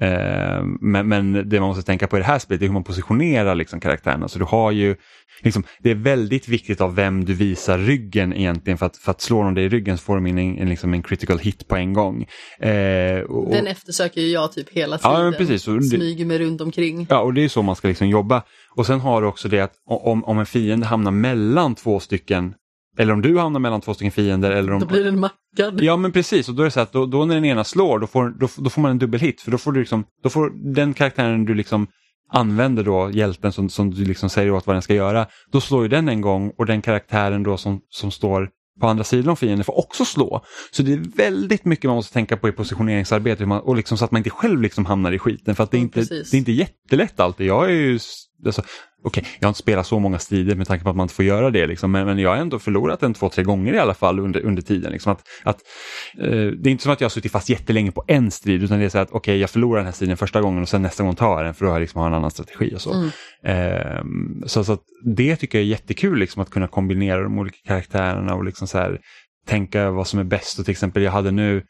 Eh, men, men, det man måste tänka på i det här spelet är hur man positionerar liksom karaktärerna. Så du har ju, liksom, det är väldigt viktigt av vem du visar ryggen egentligen för att, för att slå någon dig i ryggen så får de in en, en, liksom en critical hit på en gång. Eh, och, Den eftersöker ju jag typ hela tiden. Ja, precis. Och Smyger mig runt omkring. Ja, och det är så man ska liksom jobba. Och sen har du också det att om, om en fiende hamnar mellan två stycken eller om du hamnar mellan två stycken fiender. Eller om... Då blir den mackad. Ja men precis och då är det så att då, då när den ena slår då får, då, då får man en dubbelhit för då får du liksom, då får den karaktären du liksom använder då hjälten som, som du liksom säger åt vad den ska göra. Då slår ju den en gång och den karaktären då som, som står på andra sidan av fienden får också slå. Så det är väldigt mycket man måste tänka på i positioneringsarbete man, och liksom så att man inte själv liksom hamnar i skiten. För att det är, inte, det är inte jättelätt alltid. Jag är ju Alltså, Okej, okay, jag har inte spelat så många strider med tanke på att man inte får göra det, liksom, men, men jag har ändå förlorat en två, tre gånger i alla fall under, under tiden. Liksom, att, att, eh, det är inte som att jag har suttit fast jättelänge på en strid, utan det är så att okej, okay, jag förlorar den här striden första gången och sen nästa gång tar jag den för då har jag liksom en annan strategi och så. Mm. Eh, så, så det tycker jag är jättekul, liksom, att kunna kombinera de olika karaktärerna och liksom så här, tänka vad som är bäst. Och till exempel, jag hade nu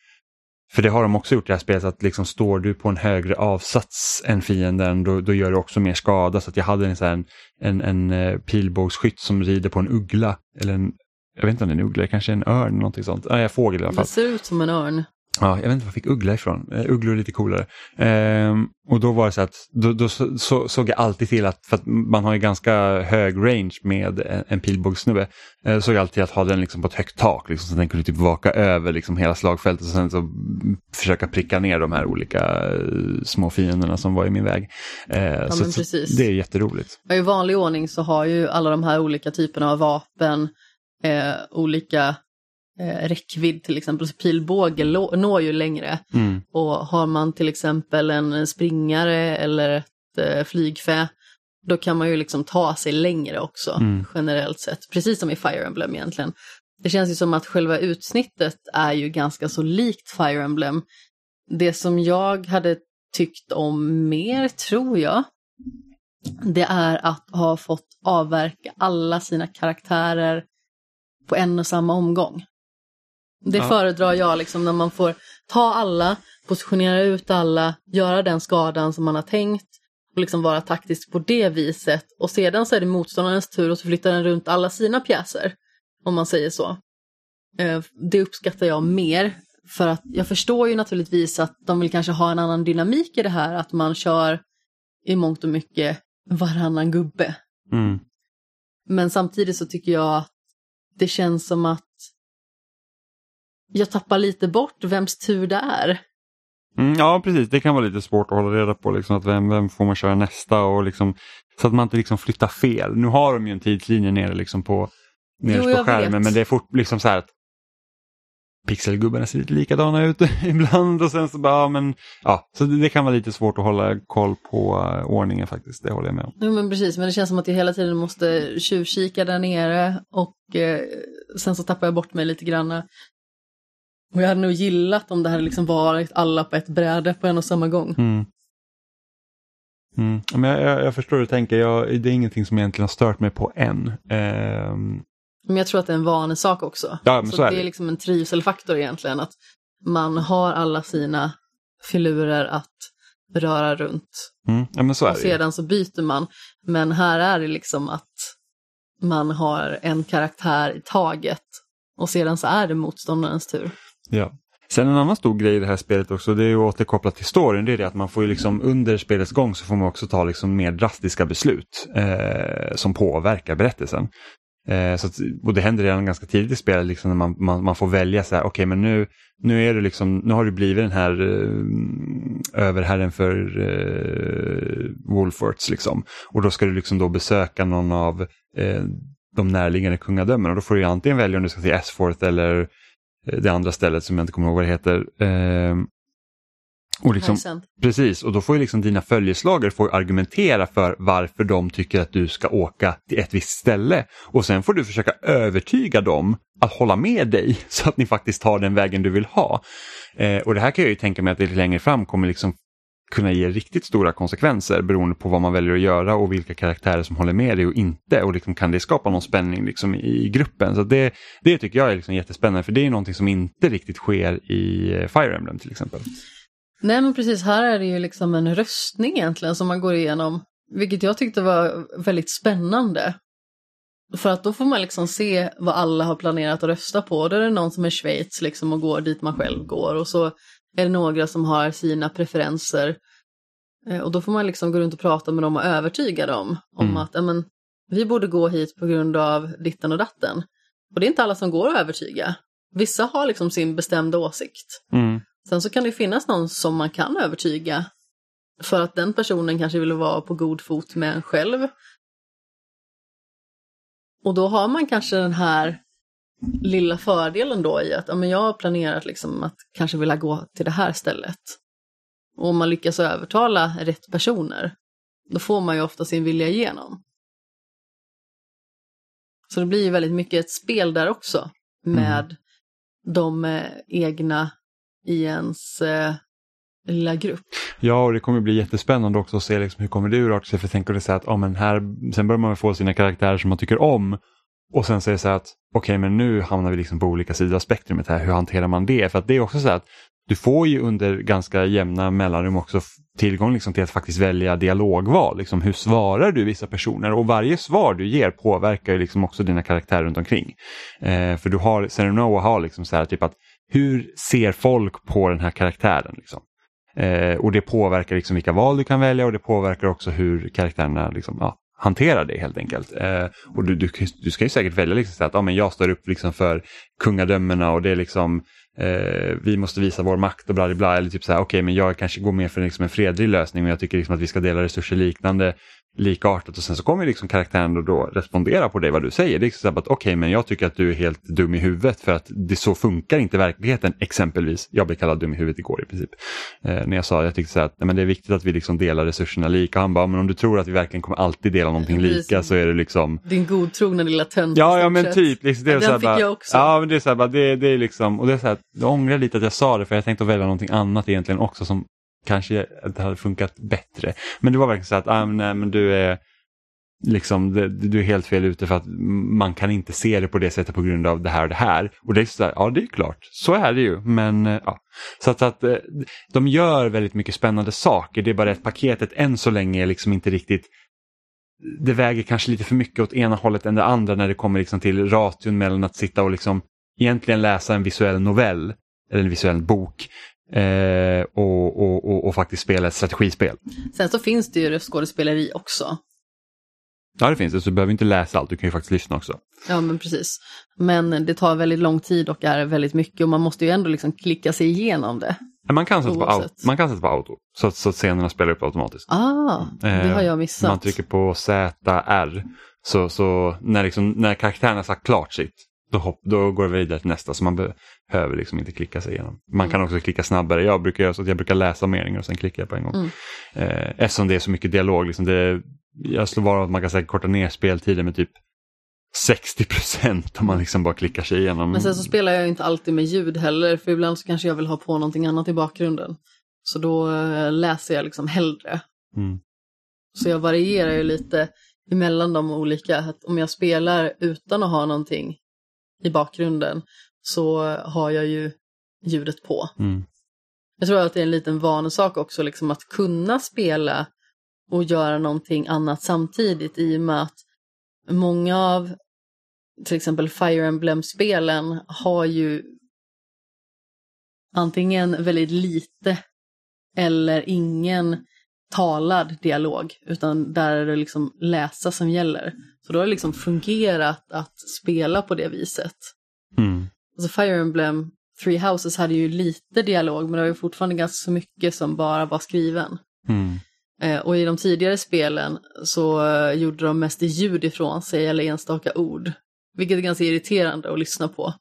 för det har de också gjort i det här spelet, att liksom står du på en högre avsats än fienden då, då gör du också mer skada. Så att jag hade en, en, en, en eh, pilbågsskytt som rider på en uggla. Eller en, jag vet inte om det är en uggla, kanske en örn eller någonting sånt. Nej, en fågel i alla fall. Det ser ut som en örn. Ja, jag vet inte var jag fick uggla ifrån. Uh, ugglor är lite coolare. Uh, och då var det så att då, då så, så, såg jag alltid till att, för att man har ju ganska hög range med en, en pilbågssnubbe, uh, såg jag alltid att ha den liksom på ett högt tak så att den kunde typ vaka över liksom hela slagfältet och sen så försöka pricka ner de här olika uh, små fienderna som var i min väg. Ja, så, så, det är jätteroligt. I vanlig ordning så har ju alla de här olika typerna av vapen olika eh, räckvidd till exempel. Så pilbåge når ju längre. Mm. Och har man till exempel en springare eller ett eh, flygfä då kan man ju liksom ta sig längre också mm. generellt sett. Precis som i Fire Emblem egentligen. Det känns ju som att själva utsnittet är ju ganska så likt Fire Emblem. Det som jag hade tyckt om mer, tror jag, det är att ha fått avverka alla sina karaktärer på en och samma omgång. Det ja. föredrar jag liksom när man får ta alla, positionera ut alla, göra den skadan som man har tänkt och liksom vara taktisk på det viset. Och sedan så är det motståndarens tur och så flyttar den runt alla sina pjäser. Om man säger så. Eh, det uppskattar jag mer. För att jag förstår ju naturligtvis att de vill kanske ha en annan dynamik i det här. Att man kör i mångt och mycket varannan gubbe. Mm. Men samtidigt så tycker jag att det känns som att jag tappar lite bort vems tur det är. Mm, ja, precis. Det kan vara lite svårt att hålla reda på liksom, att vem, vem får man köra nästa och liksom, så att man inte liksom flyttar fel. Nu har de ju en tidslinje nere liksom på, nere på skärmen vet. men det är fort, liksom så här att pixelgubbarna ser lite likadana ut ibland och sen så bara, ja, men ja, så det, det, kan vara lite svårt att hålla koll på uh, ordningen faktiskt, det håller jag med om. Jo men precis, men det känns som att jag hela tiden måste tjuvkika där nere och eh, sen så tappar jag bort mig lite grann. Och jag hade nog gillat om det hade liksom varit alla på ett bräde på en och samma gång. Mm. Mm. Men jag, jag, jag, förstår hur du tänker, jag, det är ingenting som egentligen har stört mig på än. Um... Men jag tror att det är en vanesak också. Ja, så, så är det. det är liksom en trivselfaktor egentligen. Att man har alla sina filurer att röra runt. Mm. Ja, så och sedan så byter man. Men här är det liksom att man har en karaktär i taget och sedan så är det motståndarens tur. Ja. Sen en annan stor grej i det här spelet också, det är ju återkopplat till storyn, det är det att man får ju liksom under spelets gång så får man också ta liksom mer drastiska beslut eh, som påverkar berättelsen. Eh, så att, och det händer redan ganska tidigt i spelet liksom när man, man, man får välja så här, okej okay, men nu, nu är du liksom, nu har du blivit den här eh, överherren för eh, Wolforts liksom. Och då ska du liksom då besöka någon av eh, de närliggande kungadömena och då får du antingen välja om du ska till Esforth eller det andra stället som jag inte kommer ihåg vad det heter. Eh, och liksom, precis, och då får ju liksom dina följeslagare får argumentera för varför de tycker att du ska åka till ett visst ställe. Och sen får du försöka övertyga dem att hålla med dig så att ni faktiskt tar den vägen du vill ha. Eh, och det här kan jag ju tänka mig att det längre fram kommer liksom kunna ge riktigt stora konsekvenser beroende på vad man väljer att göra och vilka karaktärer som håller med dig och inte. Och liksom kan det skapa någon spänning liksom i gruppen. Så det, det tycker jag är liksom jättespännande för det är någonting som inte riktigt sker i eh, Fire Emblem till exempel. Nej men precis, här är det ju liksom en röstning egentligen som man går igenom. Vilket jag tyckte var väldigt spännande. För att då får man liksom se vad alla har planerat att rösta på. Då är det någon som är Schweiz liksom och går dit man själv går. Och så är det några som har sina preferenser. Eh, och då får man liksom gå runt och prata med dem och övertyga dem om Mm. att men, vi borde gå hit på grund av ditten och datten. Och det är inte alla som går att övertyga. Vissa har liksom sin bestämda åsikt. Mm. Sen så kan det finnas någon som man kan övertyga för att den personen kanske vill vara på god fot med en själv. Och då har man kanske den här lilla fördelen då i att ja, men jag har planerat liksom att kanske vilja gå till det här stället. Och om man lyckas övertala rätt personer, då får man ju ofta sin vilja igenom. Så det blir ju väldigt mycket ett spel där också med de eh, egna i ens eh, lilla grupp. Ja, och det kommer bli jättespännande också att se liksom hur kommer det urarta sig. För tänker så här att ja, men här, sen börjar man få sina karaktärer som man tycker om. Och sen säger det så här att okej, men nu hamnar vi liksom på olika sidor av spektrumet här. Hur hanterar man det? För att det är också så här att du får ju under ganska jämna mellanrum också tillgång liksom till att faktiskt välja dialogval. Liksom hur svarar du vissa personer? Och varje svar du ger påverkar ju liksom också dina karaktärer runt omkring. Eh, för du har, Serenoa har liksom så här typ att hur ser folk på den här karaktären? Liksom? Eh, och det påverkar liksom vilka val du kan välja och det påverkar också hur karaktärerna liksom, ja, hantera det helt enkelt. Eh, och du, du, du ska ju säkert välja liksom att ah, men jag står upp liksom för kungadömena och det är liksom eh, vi måste visa vår makt och bla bla bla. Eller typ så här, okej men jag kanske går med för liksom en fredlig lösning men jag tycker liksom att vi ska dela resurser liknande likartat och sen så kommer liksom karaktären då, då respondera på det vad du säger. Det är liksom så att okej men jag tycker att du är helt dum i huvudet för att det så funkar inte verkligheten exempelvis. Jag blev kallad dum i huvudet igår i princip. Eh, när jag sa jag tyckte så här att nej, men det är viktigt att vi liksom delar resurserna lika. Han bara, men om du tror att vi verkligen kommer alltid dela någonting lika så är det liksom Din godtrogna lilla tönt. Ja, ja men typ. Liksom, det är Ja, så den fick bara, jag också. Ja, men det är så här, bara, det, det är liksom, och det är så här, jag ångrar lite att jag sa det för jag tänkte att välja någonting annat egentligen också som kanske det hade funkat bättre. Men det var verkligen så att, ah, nej, men du är liksom, det, du är helt fel ute för att man kan inte se det på det sättet på grund av det här och det här. Och det är så ja det är klart, så är det ju. Men eh, ja, så att, att eh, de gör väldigt mycket spännande saker. Det är bara att paketet än så länge är liksom inte riktigt det väger kanske lite för mycket åt ena hållet än det andra när det kommer liksom till ration mellan att sitta och liksom egentligen läsa en visuell novell eller en visuell bok eh, och, och, och, och faktiskt spela ett strategispel. Sen så finns det ju röstskådespeleri också. Ja det finns det, så du behöver inte läsa allt, du kan ju faktiskt lyssna också. Ja men precis. Men det tar väldigt lång tid och är väldigt mycket och man måste ju ändå liksom klicka sig igenom det. Men Man kan sätta, på, auto, man kan sätta på auto så att, så att scenerna spelar upp automatiskt. Ah, det Eh, har jag missat. Man trycker på ZR så, så när, liksom, när karaktären har sagt klart sitt då, hopp, då går det vidare till nästa så man behöver liksom inte klicka sig igenom. Man Mm. kan också klicka snabbare. Jag brukar göra så att jag brukar läsa meningar och sen klickar jag på en gång. Mm. Eh, eftersom det är så mycket dialog. Liksom det, jag slår bara att man kan säkert korta ner speltiden med typ 60 procent om man liksom bara klickar sig igenom. Men sen så spelar jag inte alltid med ljud heller för ibland så kanske jag vill ha på någonting annat i bakgrunden. Så då eh, läser jag liksom hellre. Mm. Så jag varierar ju lite emellan de olika. Att om jag spelar utan att ha någonting i bakgrunden så har jag ju ljudet på. Mm. Jag tror att det är en liten vanesak också, liksom att kunna spela och göra någonting annat samtidigt i och med att många av till exempel Fire Emblem-spelen har ju antingen väldigt lite eller ingen talad dialog, utan där är det liksom läsa som gäller. Så då har det liksom fungerat att spela på det viset. Alltså Fire Emblem Three Houses hade ju lite dialog, men det var ju fortfarande ganska så mycket som bara var skriven. Mm. Eh, och i de tidigare spelen så eh, gjorde de mest ljud ifrån sig eller enstaka ord. Vilket är ganska irriterande att lyssna på.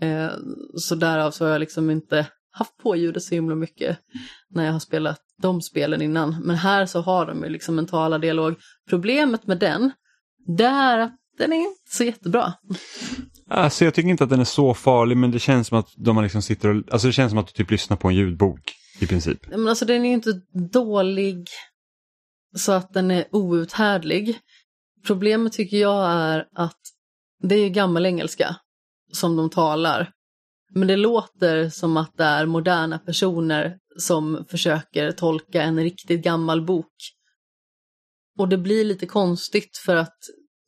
Eh, så därav så har jag liksom inte haft på ljudet så himla mycket när jag har spelat de spelen innan. Men här så har de ju liksom en talad dialog. Problemet med den, det är att den är inte så jättebra. Alltså jag tycker inte att den är så farlig men det känns som att de liksom sitter och, alltså det känns som att du typ lyssnar på en ljudbok. i princip. Men alltså den är ju inte dålig så att den är outhärdlig. Problemet tycker jag är att det är gammal engelska som de talar. Men det låter som att det är moderna personer som försöker tolka en riktigt gammal bok. Och det blir lite konstigt för att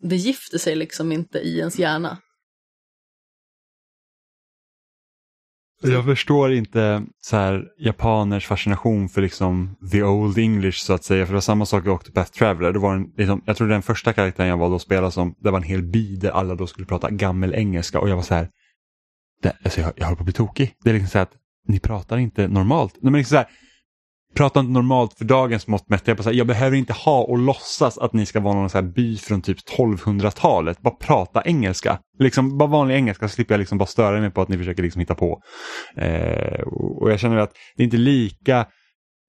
det gifter sig liksom inte i ens hjärna. Jag förstår inte så här, japaners fascination för liksom the old English så att säga. För det var samma sak i Octopath Traveler. Det var en, liksom, jag tror den första karaktären jag valde att spela som, det var en hel by där alla då skulle prata gammel engelska och jag var så här, det, alltså jag, jag håller på att bli tokig. Det är liksom så här att ni pratar inte normalt. Men liksom så här, prata inte normalt för dagens mått mätt. Jag, bara här, jag behöver inte ha och låtsas att ni ska vara någon så här by från typ 1200-talet. Bara prata engelska. Liksom, bara vanlig engelska så slipper jag liksom bara störa mig på att ni försöker liksom hitta på. Eh, och jag känner att det är inte lika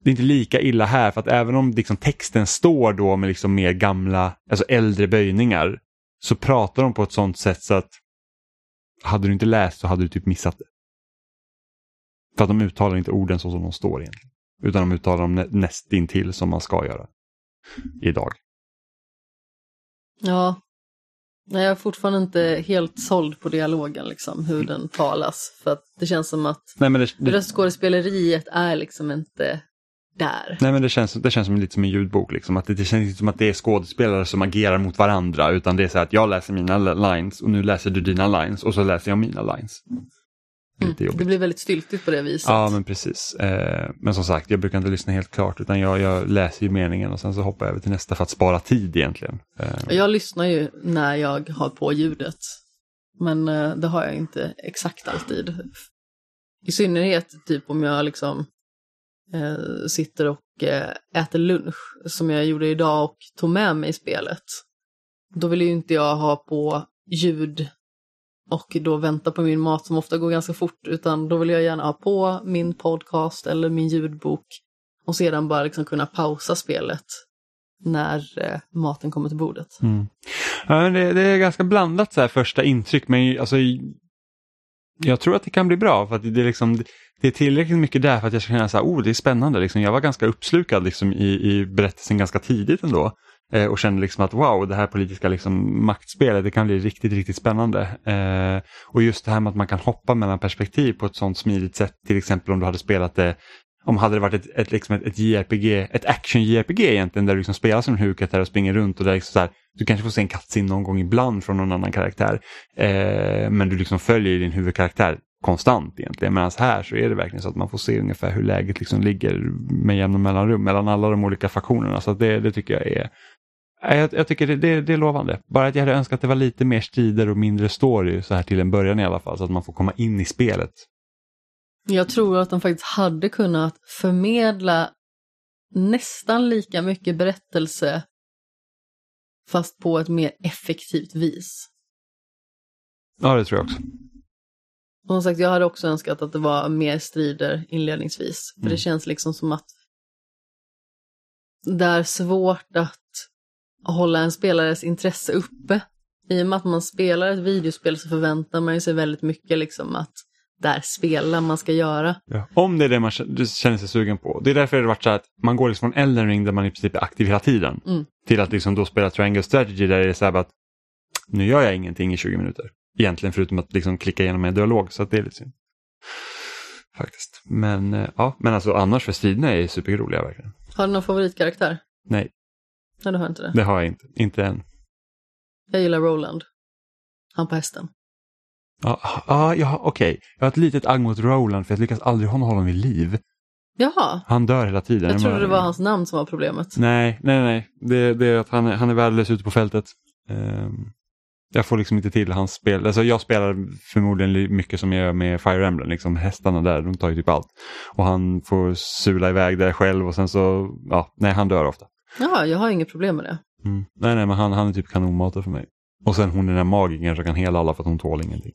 det är inte lika illa här för att även om liksom texten står då med liksom mer gamla, alltså äldre böjningar så pratar de på ett sånt sätt så att hade du inte läst så hade du typ missat det. För att de uttalar inte orden så som de står egentligen. Utan de uttalar dem nä nästintill som man ska göra idag. Ja, Nej, jag är fortfarande inte helt såld på dialogen, liksom, hur den talas. För att det känns som att Nej, men det, det, röstskådespeleriet är liksom inte där. Nej men det känns, det känns som lite som en ljudbok. Liksom. Att det, det känns inte som att det är skådespelare som agerar mot varandra utan det är så att jag läser mina lines och nu läser du dina lines och så läser jag mina lines. Mm, det blir väldigt styltigt på det viset. Ja men precis. Eh, men som sagt jag brukar inte lyssna helt klart utan jag, jag läser ju meningen och sen så hoppar jag över till nästa för att spara tid egentligen. Eh. Jag lyssnar ju när jag har på ljudet. Men eh, det har jag inte exakt alltid. I synnerhet typ om jag liksom eh, sitter och eh, äter lunch, som jag gjorde idag och tog med mig spelet. Då vill ju inte jag ha på ljud och då vänta på min mat som ofta går ganska fort, utan då vill jag gärna ha på min podcast eller min ljudbok och sedan bara liksom kunna pausa spelet när eh, maten kommer till bordet. Mm. Ja, det, det, är ganska blandat så här första intryck, men alltså, jag tror att det kan bli bra. för att det är liksom det är tillräckligt mycket där för att jag ska känna så här, oh det är spännande. Liksom, jag var ganska uppslukad liksom, i, i berättelsen ganska tidigt ändå. Eh, och känner liksom att wow, det här politiska liksom, maktspelet det kan bli riktigt, riktigt spännande. Eh, och just det här med att man kan hoppa mellan perspektiv på ett sånt smidigt sätt. Till exempel om du hade spelat det om hade det varit ett, ett, liksom ett, ett JRPG, ett action-JRPG egentligen där du liksom spelar som en huvudkaraktär och springer runt och där liksom så här, du kanske får se en cutscene någon gång ibland från någon annan karaktär. Eh, men du liksom följer din huvudkaraktär konstant egentligen. Medan här så är det verkligen så att man får se ungefär hur läget liksom ligger med jämna mellanrum mellan alla de olika faktionerna. Så det, det tycker jag är jag, jag tycker det, det, det, är lovande. Bara att jag hade önskat att det var lite mer strider och mindre story så här till en början i alla fall. Så att man får komma in i spelet. Jag tror att de faktiskt hade kunnat förmedla nästan lika mycket berättelse fast på ett mer effektivt vis. Ja, det tror jag också. Och som sagt, jag hade också önskat att det var mer strider inledningsvis. För mm. det känns liksom som att det är svårt att hålla en spelares intresse uppe. I och med att man spelar ett videospel så förväntar man sig väldigt mycket liksom att det är spela man ska göra. Ja. Om det är det man känner sig sugen på. Det är därför det har varit så att man går liksom från Elden Ring där man i princip är aktiv hela tiden mm. till att liksom då spela Triangle Strategy där det är så här att nu gör jag ingenting i 20 minuter. Egentligen förutom att liksom klicka igenom en dialog så att det är lite synd. Faktiskt. Men, eh, ja, men alltså annars för striderna är superroliga verkligen. Har du någon favoritkaraktär? Nej. Nej, du har inte det? Det har jag inte. Inte än. Jag gillar Roland. Han på hästen. Ja, ah, ja okej. Okay. Jag har ett litet agg mot Roland för jag lyckas aldrig hålla honom vid liv. Jaha. Han dör hela tiden. Jag trodde det var hans namn som var problemet. Nej, nej, nej. Det, det är att han, han är värdelös ute på fältet. Um, jag får liksom inte till hans spel. Alltså jag spelar förmodligen mycket som jag gör med Fire Emblem, liksom hästarna där, de tar ju typ allt. Och han får sula iväg där själv och sen så, ja, nej han dör ofta. Ja, jag har inget problem med det. Mm. Nej, nej, men han, han är typ kanonmatare för mig. Och sen hon är den där magikern som kan hela alla för att hon tål ingenting.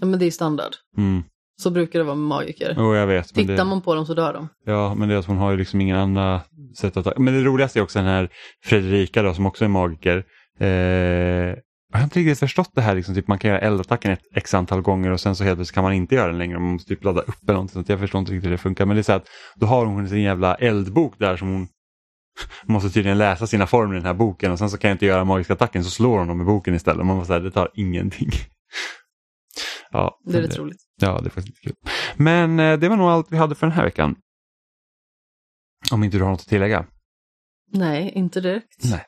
Ja, men det är standard. Mm. Så brukar det vara med magiker. Jo, jag vet. Tittar det... man på dem så dör de. Ja, men det är att hon har ju liksom ingen andra sätt att ta... Men det roligaste är också den här Fredrika då, som också är magiker. Eh, jag har inte riktigt förstått det här, liksom, typ man kan göra eldattacken ett x antal gånger och sen så helt plötsligt kan man inte göra den längre. Man måste typ ladda upp eller någonting. Så jag förstår inte riktigt hur det funkar. Men det är så att då har hon sin jävla eldbok där som hon måste tydligen läsa sina formler i den här boken och sen så kan jag inte göra magiska attacken så slår hon dem i boken istället. Man måste säga det tar ingenting. ja, det är rätt roligt. Ja, det är faktiskt kul. Men eh, det var nog allt vi hade för den här veckan. Om inte du har något att tillägga? Nej, inte direkt. Nej.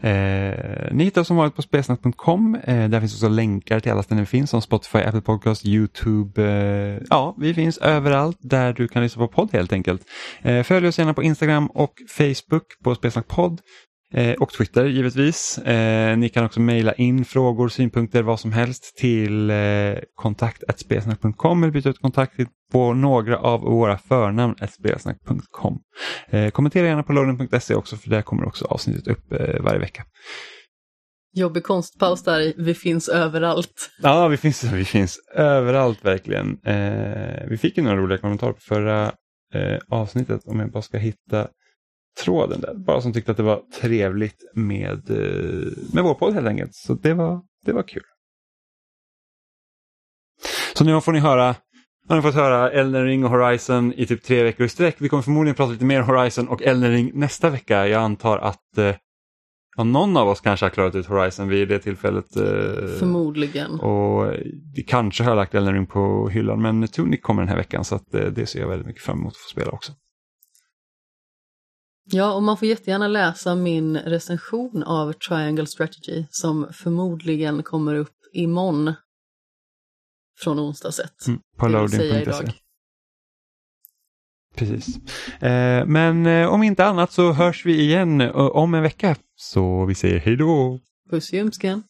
Eh, ni hittar oss som vanligt på spelsnack.com. Eh, där finns också länkar till alla ställen vi finns som Spotify, Apple Podcast, YouTube. Eh, ja, vi finns överallt där du kan lyssna på podd helt enkelt. Eh, följ oss gärna på Instagram och Facebook på Spelsnackpodd. Eh, och Twitter givetvis. Eh, ni kan också mejla in frågor, synpunkter, vad som helst till eh, kontakt.spelsnack.com eller byta ut kontakt på några av våra förnamn spelsnack.com. Eh, kommentera gärna på loading.se också för där kommer också avsnittet upp eh, varje vecka. Jobbig konstpaus där Vi finns överallt. Ja, vi finns, vi finns överallt verkligen. Eh, vi fick ju några roliga kommentarer på förra eh, avsnittet om jag bara ska hitta tråden där. Bara som tyckte att det var trevligt med, eh, med vår podd helt enkelt. Så det var, det var kul. Så nu får ni höra har ni fått höra Elden Ring och Horizon i typ tre veckor i sträck. Vi kommer förmodligen prata lite mer Horizon och Elden Ring nästa vecka. Jag antar att eh, någon av oss kanske har klarat ut Horizon vid det tillfället. Eh, förmodligen. Och vi kanske har lagt Elden Ring på hyllan men Tunic kommer den här veckan så att, eh, det ser jag väldigt mycket fram emot att få spela också. Ja, och man får jättegärna läsa min recension av Triangle Strategy som förmodligen kommer upp imorgon från onsdagset. Mm, på loading.se. Precis. Eh, men eh, om inte annat så hörs vi igen om en vecka. Så vi säger hej då! Puss i ljumsken!